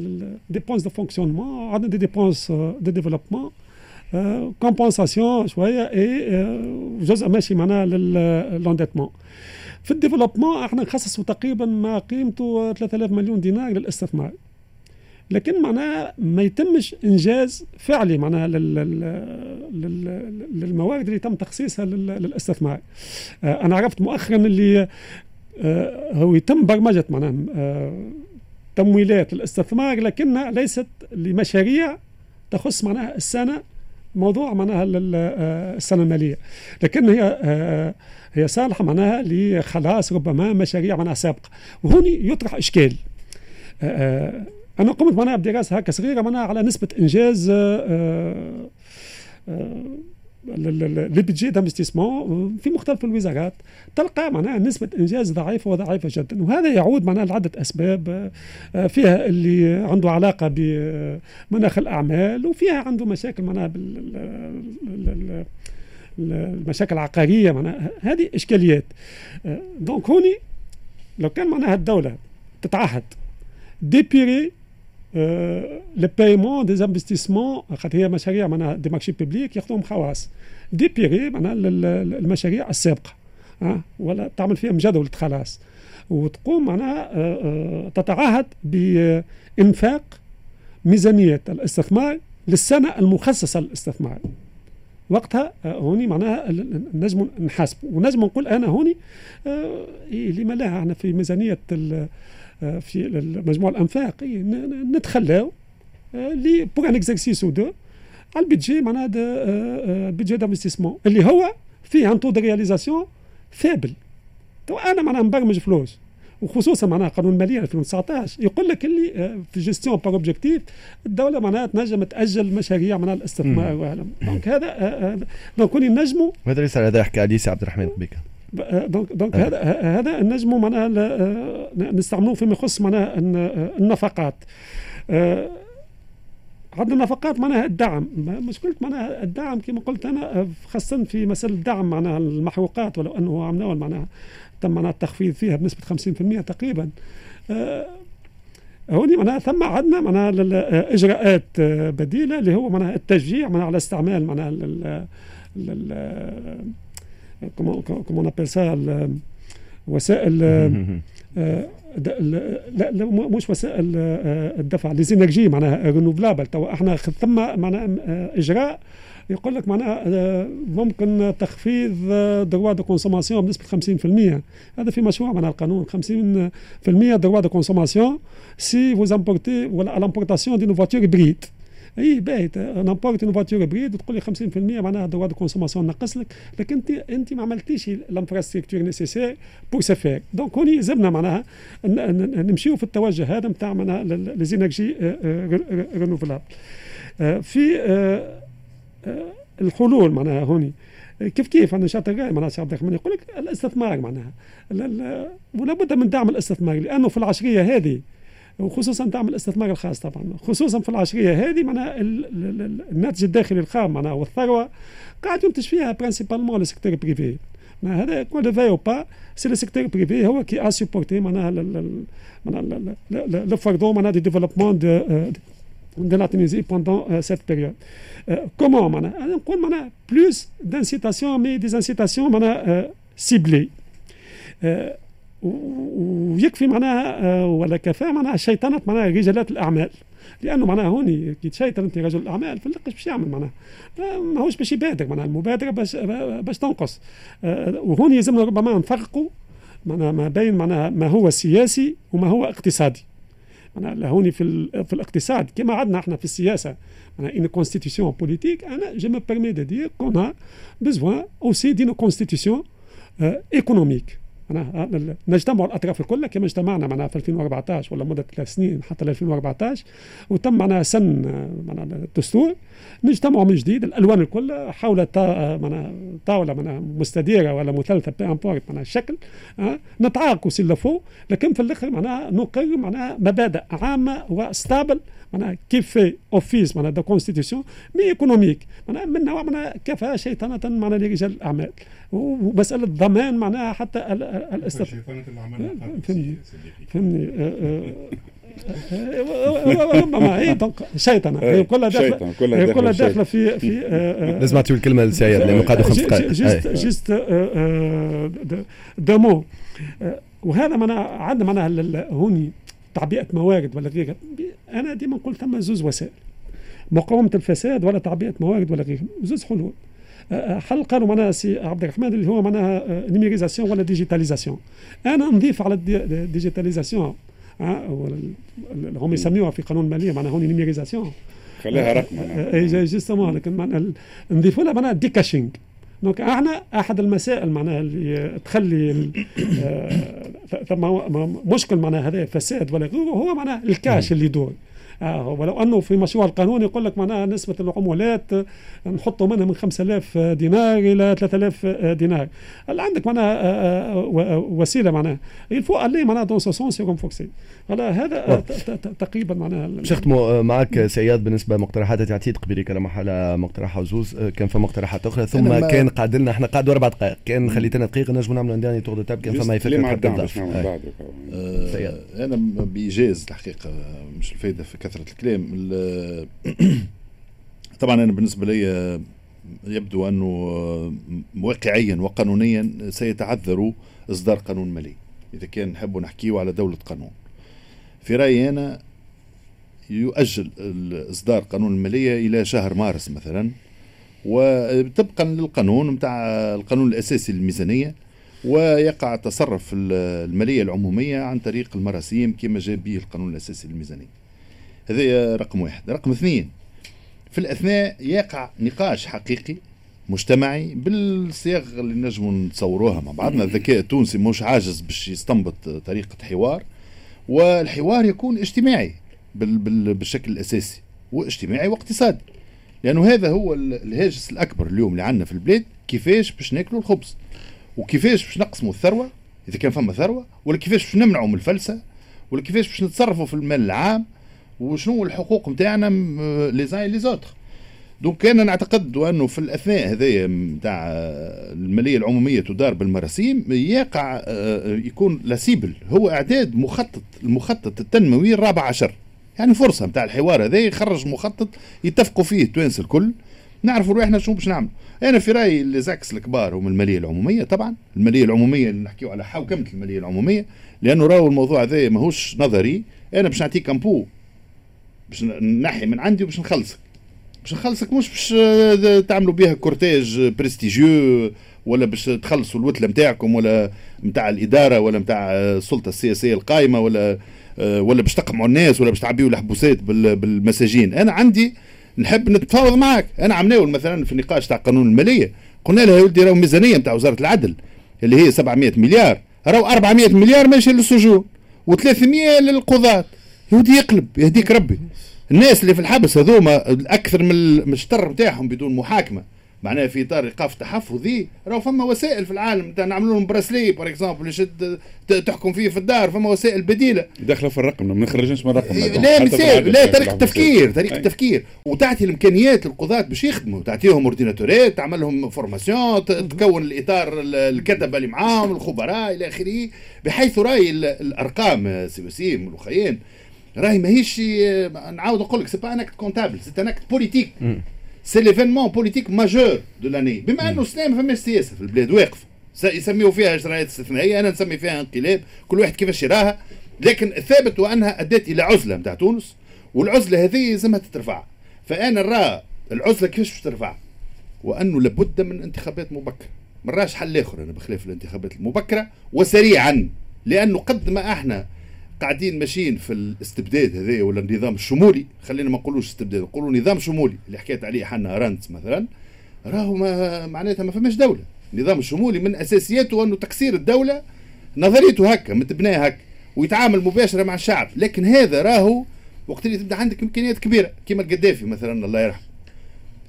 [SPEAKER 4] dépenses de fonctionnement عندنا des dépenses de développement compensation شوية اي جزء ماشي معناها لل endettement في ال développement إحنا نخصصوا تقريبا ما قيمته 3000 مليون دينار للاستثمار لكن معناها ما يتمش انجاز فعلي معناها للموارد اللي تم تخصيصها للاستثمار آه، أنا عرفت مؤخرا اللي آه، هو يتم برمجة معناها آه، تمويلات الاستثمار لكنها ليست لمشاريع تخص معناها السنة موضوع معناها السنة المالية. لكن هي هي صالحة معناها لخلاص ربما مشاريع معناها سابقة. وهوني يطرح إشكال. أنا قمت معناها بدراسة هكا صغيرة معناها على نسبة انجاز البيدجي دانفستيسمون في مختلف الوزارات تلقى معناها نسبة إنجاز ضعيفة وضعيفة جدا وهذا يعود معناها لعدة أسباب فيها اللي عنده علاقة بمناخ الأعمال وفيها عنده مشاكل معناها المشاكل العقارية معناها هذه إشكاليات. donc هوني لو كان معناها الدولة تتعهد d'épurer le paiement des investissements خاطر هي مشاريع معناها des marchés publics ياخذوهم خواص. d'épurer معناها المشاريع السابقة. أه؟ ولا تعمل فيهم جدول خلاص. وتقوم معناها آه، آه، تتعهد بإنفاق ميزانية الاستثمار للسنة المخصصة للاستثمار. وقتها آه، هوني معناها نجم نحاسب. ونجم نقول أنا هوني إيه لما لا إحنا في ميزانية في مجموع الأنفاق. نتخلاو لي pour un exercice ou deux على ال budget معناها budget d'investissement اللي هو فيه un taux de réalisation faible tout أنا معناها مبرمج فلوس. وخصوصا معناها قانون الماليه 2019 يقول لك اللي آه، في gestion par objectifs الدولة معناها تنجم تأجل مشاريع معناها الاستثمار donc هذا donc هوني نجموا
[SPEAKER 2] هذا اللي صار هذا يحكي عليه سي عبد الرحمن قبيكه
[SPEAKER 4] donc donc هذا هذا نجموا معناها نستعملوه فيما يخص معناها النفقات. عندنا نفقات معناها الدعم. مشكلة معناها الدعم كما قلت أنا خاصة في مسألة الدعم معناها المحروقات ولو أنه عملنا معناها تم معناها التخفيض فيها بنسبة 50% تقريبا. هوني معناها ثم عندنا معناها إجراءات بديلة اللي هو معناها التشجيع معناها على استعمال معناها comment, comment on appelle ça وسائل لا, لا مش وسائل الدفع les énergies معناها renouvelables tout إحنا ثم معناها إجراء. يقول لك معناها ممكن تخفيض droit de consommation بنسبة 50% هذا في مشروع معناها القانون. 50% droit de consommation si vous importez ولا l'importation d'une voiture hybride إي باهي. ن importe une voiture hybride وتقول لي 50% معناها droit de consommation نقص لك. لكن أنت أنت ما عملتيش ال infrastructure nécessaire pour ce faire donc هوني يلزمنا معناها. نمشيو في التوجه هذا نتاع معناها les énergies renouvelables في الحلول معناها هوني. كيف كيف؟ أنا نشاطر رأي معناها سي عبد الرحمن يقول لك الاستثمار معناها. ولا بد من دعم الاستثمار. لأنه في العشرية هذه وخصوصا دعم الاستثمار الخاص طبعا خصوصا في العشرية هذه معناها الناتج الداخلي الخام معناها والثروة قاعد ينتج فيها principalement le secteur privé هذا qu'on le veuille ou pas c'est le secteur privé هو qui a supporté معناها معناها le fardeau معناها du développement de de la Tunisie pendant euh, cette période. Euh, comment نقول معناها plus d'incitation mais des incitations معناها ciblées. ويكفي معناها ولا كفاء معناها شيطنة معناها رجالات الأعمال. لأنه معناها هوني كي تشيطن انت رجل الأعمال في اللقش باش يعمل معناها. ماهوش باش يبادر معناها المبادرة باش باش تنقص. وهوني يلزمنا ربما نفرقوا معناها ما بين معناها ما هو سياسي وما هو اقتصادي. معناها لهوني في في الاقتصاد كما عندنا إحنا في السياسة. معناها une constitution politique أنا me permets de dire qu'on a besoin aussi d'une constitution euh, économique. معناها نجتمع الأطراف الكل كما اجتمعنا معناها في 2014 ولا مدة ثلاث سنين حتى ل 2014 وتم معناها سن معناها الدستور نجتمعوا من جديد الألوان الكل حول معناها طاولة معناها مستديرة ولا مثلثة معناها الشكل نتعاركوا s'il faut لكن في الآخر معناها نقرر معناها مبادئ عامة و stables معناها كيف une espèce معناها de constitution mais économique معناها من نوع معناها كفاءة شيطنه معناها لرجال الأعمال. ومسألة ضمان معناها حتى الاستثمار فهمني. فهمني. ربما هي شيطنة. هي كلها داخله هي كلها داخلة في في
[SPEAKER 2] لازم نعطيو الكلمة لسعيد لأنه قعدوا خمس
[SPEAKER 4] دقائق juste juste deux وهذا معناها عندنا معناها هوني تعبئة موارد ولا غيرها. أنا ديما نقول ثم زوز وسائل. مقاومة الفساد ولا تعبئة موارد ولا غيرها. زوز حلول. حل قالوا معناها سي عبد الرحمن اللي هو معناها numérisation ولا digitalisation أنا نضيف على ال digitalisation هم يسميوها في قانون المالية معناها هون numérisation
[SPEAKER 3] خليها رقم
[SPEAKER 4] et justement لكن معناها نضيف لها معناها decashing donc أحنا أحد المسائل معناها اللي تخلي ثم مشكل معناها هذا فساد ولا غيره هو معناها الكاش اللي يدور. آه ولو أنه في مشروع القانون يقول لك معناها نسبة العمولات نحطوا منها من 5000 دينار إلى 3000 دينار. هل عندك معناها آه، آه، وسيلة معناها؟ il faut aller معناها dans ce sens يكون focusé هذا تقريبا معناها
[SPEAKER 2] باش نختموا معك سياد بالنسبة لمقترحات تعطيت قبيلي كلام على مقترح عزوز كان في مقترحات أخرى. ثم كان قعد لنا إحنا قعدوا أربع دقائق. كان خليتنا دقيقة نجموا نعملوا عندنا tour de table كان فما
[SPEAKER 3] فكره
[SPEAKER 1] أنا بإيجاز الحقيقة مش الفايدة في كثرة الكلام. طبعا أنا بالنسبة لي يبدو أنه واقعيا وقانونيا سيتعذر إصدار قانون مالي إذا كان نحب نحكيه على دولة قانون. في رأيي أنا يؤجل اصدار قانون الماليه إلى شهر مارس مثلا وطبقا للقانون نتاع القانون الأساسي للميزانية ويقع تصرف المالية العمومية عن طريق المراسيم كما جاء به القانون الأساسي للميزانية. هذا رقم واحد. رقم اثنين في الأثناء يقع نقاش حقيقي مجتمعي بالصياغ اللي نجموا نتصوروها مع بعضنا. الذكاء التونسي مش عاجز باش يستنبط طريقة حوار والحوار يكون اجتماعي بالشكل الأساسي واجتماعي واقتصادي لأنه هذا هو الهاجس الأكبر اليوم اللي عندنا في البلاد كيفاش باش ناكلوا الخبز وكيفاش باش نقسموا الثروة إذا كان فما ثروة ولا كيفاش باش نمنعوا من الفلسة ولا كيفاش باش نتصرفوا في المال العام وشنو الحقوق نتاعنا les uns les autres. donc أنا نعتقد أنه في الأثناء هذايا نتاع المالية العمومية تدار بالمراسيم يقع آه، يكون la cible. هو إعداد مخطط المخطط التنموي الرابع عشر. يعني فرصة نتاع الحوار هذا يخرج مخطط يتفقوا فيه التوانسه الكل. نعرفوا روحنا شو باش نعمل أنا في رأيي les axes الكبار هم المالية العمومية طبعا. المالية العمومية اللي نحكيو على حوكمه المالية العمومية. لأنه راهو الموضوع هذا ماهوش نظري. أنا باش نعطيك impôt باش نحي من عندي وباش نخلصك. باش نخلصك مش باش آه، تعملوا بها cortège prestigieux ولا باش تخلصوا الوتلة نتاعكم ولا نتاع الإدارة ولا نتاع السلطة السياسيه القائمه ولا آه، ولا باش تقمعوا الناس ولا باش تعبيوا الحبوسات بالمساجين. أنا عندي نحب نتفاوض معك أنا عم مثلا في النقاش تاع قانون المالية قلنا له يا ولدي راهو ميزانية نتاع وزارة العدل اللي هي 700 مليار. راهو 400 مليار ماشي للسجون و300 للقضاة. يودي يقلب يهديك ربي. الناس اللي في الحبس هذوما أكثر من الشطر نتاعهم بدون محاكمة. معناها في اطار ايقاف تحفظي راهو فما وسائل في العالم. نعملوا لهم bracelet par exemple يشد تحكم فيه في الدار فما وسائل بديلة.
[SPEAKER 3] داخلة في الرقم ما نخرجش من الرقم
[SPEAKER 1] لا مثال لا طريقة تفكير طريقة تفكير. وتعطي الإمكانيات للقضاة باش يخدموا. تعطيهم ordinateur ات تعمل لهم formation تكون الإطار الكتبه اللي معاهم الخبراء إلى آخره. بحيث راهي الأرقام سي وسيم والخيان راهي ماهيش نعاود نقول لك c'est pas un acte comptable c'est un acte politique c'est l'événement politique majeur de l'année بما أنه السلام فما سياسة في البلاد واقفة. يسميوا فيها إجراءات استثنائية أنا نسمي فيها انقلاب كل واحد كيفاش يراها. لكن الثابت وأنها أدت إلى عزلة نتاع تونس والعزلة هذه لازمها تترفع. فأنا نرى العزلة كيفاش باش ترفع؟ وأنه لابد من انتخابات مبكرة. مراش حل آخر أنا بخلاف الانتخابات المبكرة وسريعا. لأنه قد ما إحنا قاعدين ماشيين في الاستبداد هذا ولا النظام الشمولي خلينا ما نقولوش استبداد نقولوا نظام شمولي اللي حكيت عليه حنا رانت مثلا راهو ما معناتها ما فماش دولة. النظام الشمولي من أساسياته أنه تكسير الدولة نظريته هكا متبناة هكا ويتعامل مباشرة مع الشعب. لكن هذا راهو وقت اللي تبدا عندك إمكانيات كبيرة كما القذافي مثلا الله يرحمه.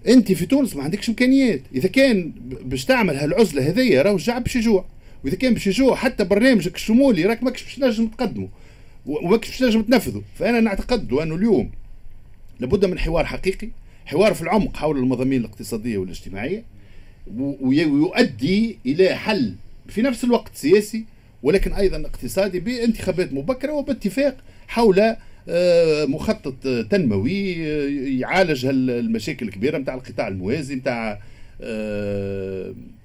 [SPEAKER 1] أنت في تونس ما عندكش إمكانيات. إذا كان باش تعمل هالعزلة هذيا راهو الشعب باش يجوع. وإذا كان باش يجوع حتى برنامجك الشمولي راك ماكش باش تنجم تقدمه. وماكش باش تنجم تنفذه فأنا نعتقد أنه اليوم لابد من حوار حقيقي حوار في العمق حول المضامين الاقتصادية والاجتماعية ويؤدي إلى حل في نفس الوقت سياسي ولكن أيضا اقتصادي بانتخابات مبكرة وباتفاق حول آه، مخطط تنموي آه، يعالج المشاكل الكبيرة نتاع القطاع الموازي نتاع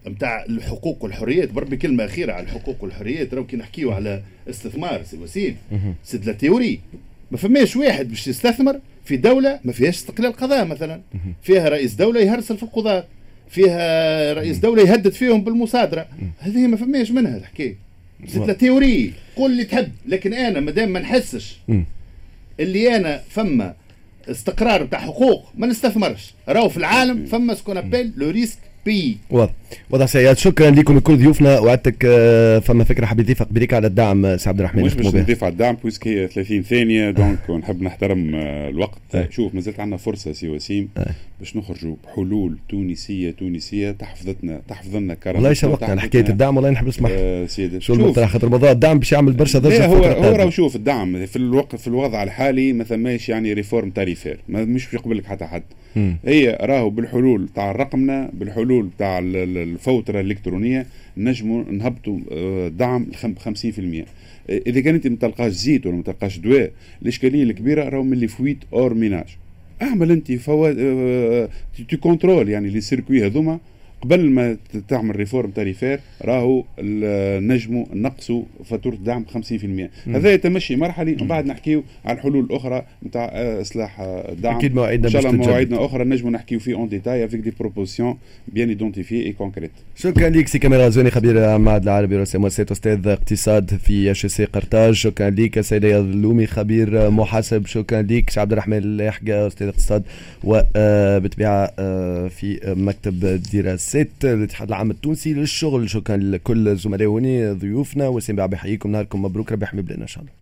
[SPEAKER 1] نتاع الحقوق والحريات بربي كلمة أخيرة على الحقوق والحريات راهو كي نحكيو على استثمار سي وسيم. c'est la théorie ما فماش واحد باش يستثمر في دولة ما فيهاش استقلال قضاء مثلا. فيها رئيس دولة يهرسل في القضاه فيها رئيس دولة يهدد فيهم بالمصادرة. هذه ما فماش منها الحكاية. la théorie قول اللي تحب لكن أنا مادام ما نحسش اللي أنا فما استقرار بتاع حقوق ما نستثمرش. راهو في العالم فما ce qu'on appelle le risque pays
[SPEAKER 2] واضح. واضح سياد شكرا لكم لكل ضيوفنا. وعدتك آه، فما فكرة حبيت نضيف قبليك على الدعم آه، سي عبد الرحمن
[SPEAKER 3] مش باش نضيف على الدعم puisque هي 30 ثانية donc نحب نحترم آه، الوقت. شوف مازالت عندنا فرصة سي وسيم باش نخرجوا بحلول تونسية تونسية تحفظتنا تحفظ لنا
[SPEAKER 2] كرم والله شوقتنا حكاية الدعم والله نحب نسمع. آه سيدي شو خاطر موضوع الدعم باش يعمل برشا ضجه
[SPEAKER 3] هو هو راهو شوف الدعم. في الوقت في الوضع الحالي ما ثماش يعني réforme tarifaire. مش يقبل لك حتى حد. هي راهو بالحلول تاع رقمنا بالحلول تاع الفوترة الإلكترونية نجموا نهبطوا آه، دعم 50% إذا كانت ما تلقاش زيت ولا ما تلقاش دواء الإشكالية الكبيرة راهو من les fuites hors ménages. أعمل une fois tu contrôles يعني les circuits هذوما قبل ما تعمل réforme tarifaire راهو نجموا نقصوا فاتورة الدعم 50% هذا يتمشي مرحلي ومن بعد نحكيو على الحلول الأخرى نتاع آه، إصلاح الدعم
[SPEAKER 2] أكيد مواعيدنا
[SPEAKER 3] إن شاء الله مواعيدنا أخرى نجموا نحكيو فيه en détail avec des propositions bien identifiées et concrètes
[SPEAKER 2] شكرا لك سي كاميرا زوني خبير المعهد العربي رئيس مؤسسة أستاذ اقتصاد في IHEC قرطاج. شكرا لك سيدي اللومي خبير محاسب. شكرا لك عبد الرحمن اللاحقة أستاذ اقتصاد وبالطبيعه آه، في مكتب دراسات مؤسسات الاتحاد العام التونسي للشغل. شكرا لكل زملائي ضيوفنا وسام بحييكم نهاركم مبروك. ربي يحمي بلادنا إن شاء الله.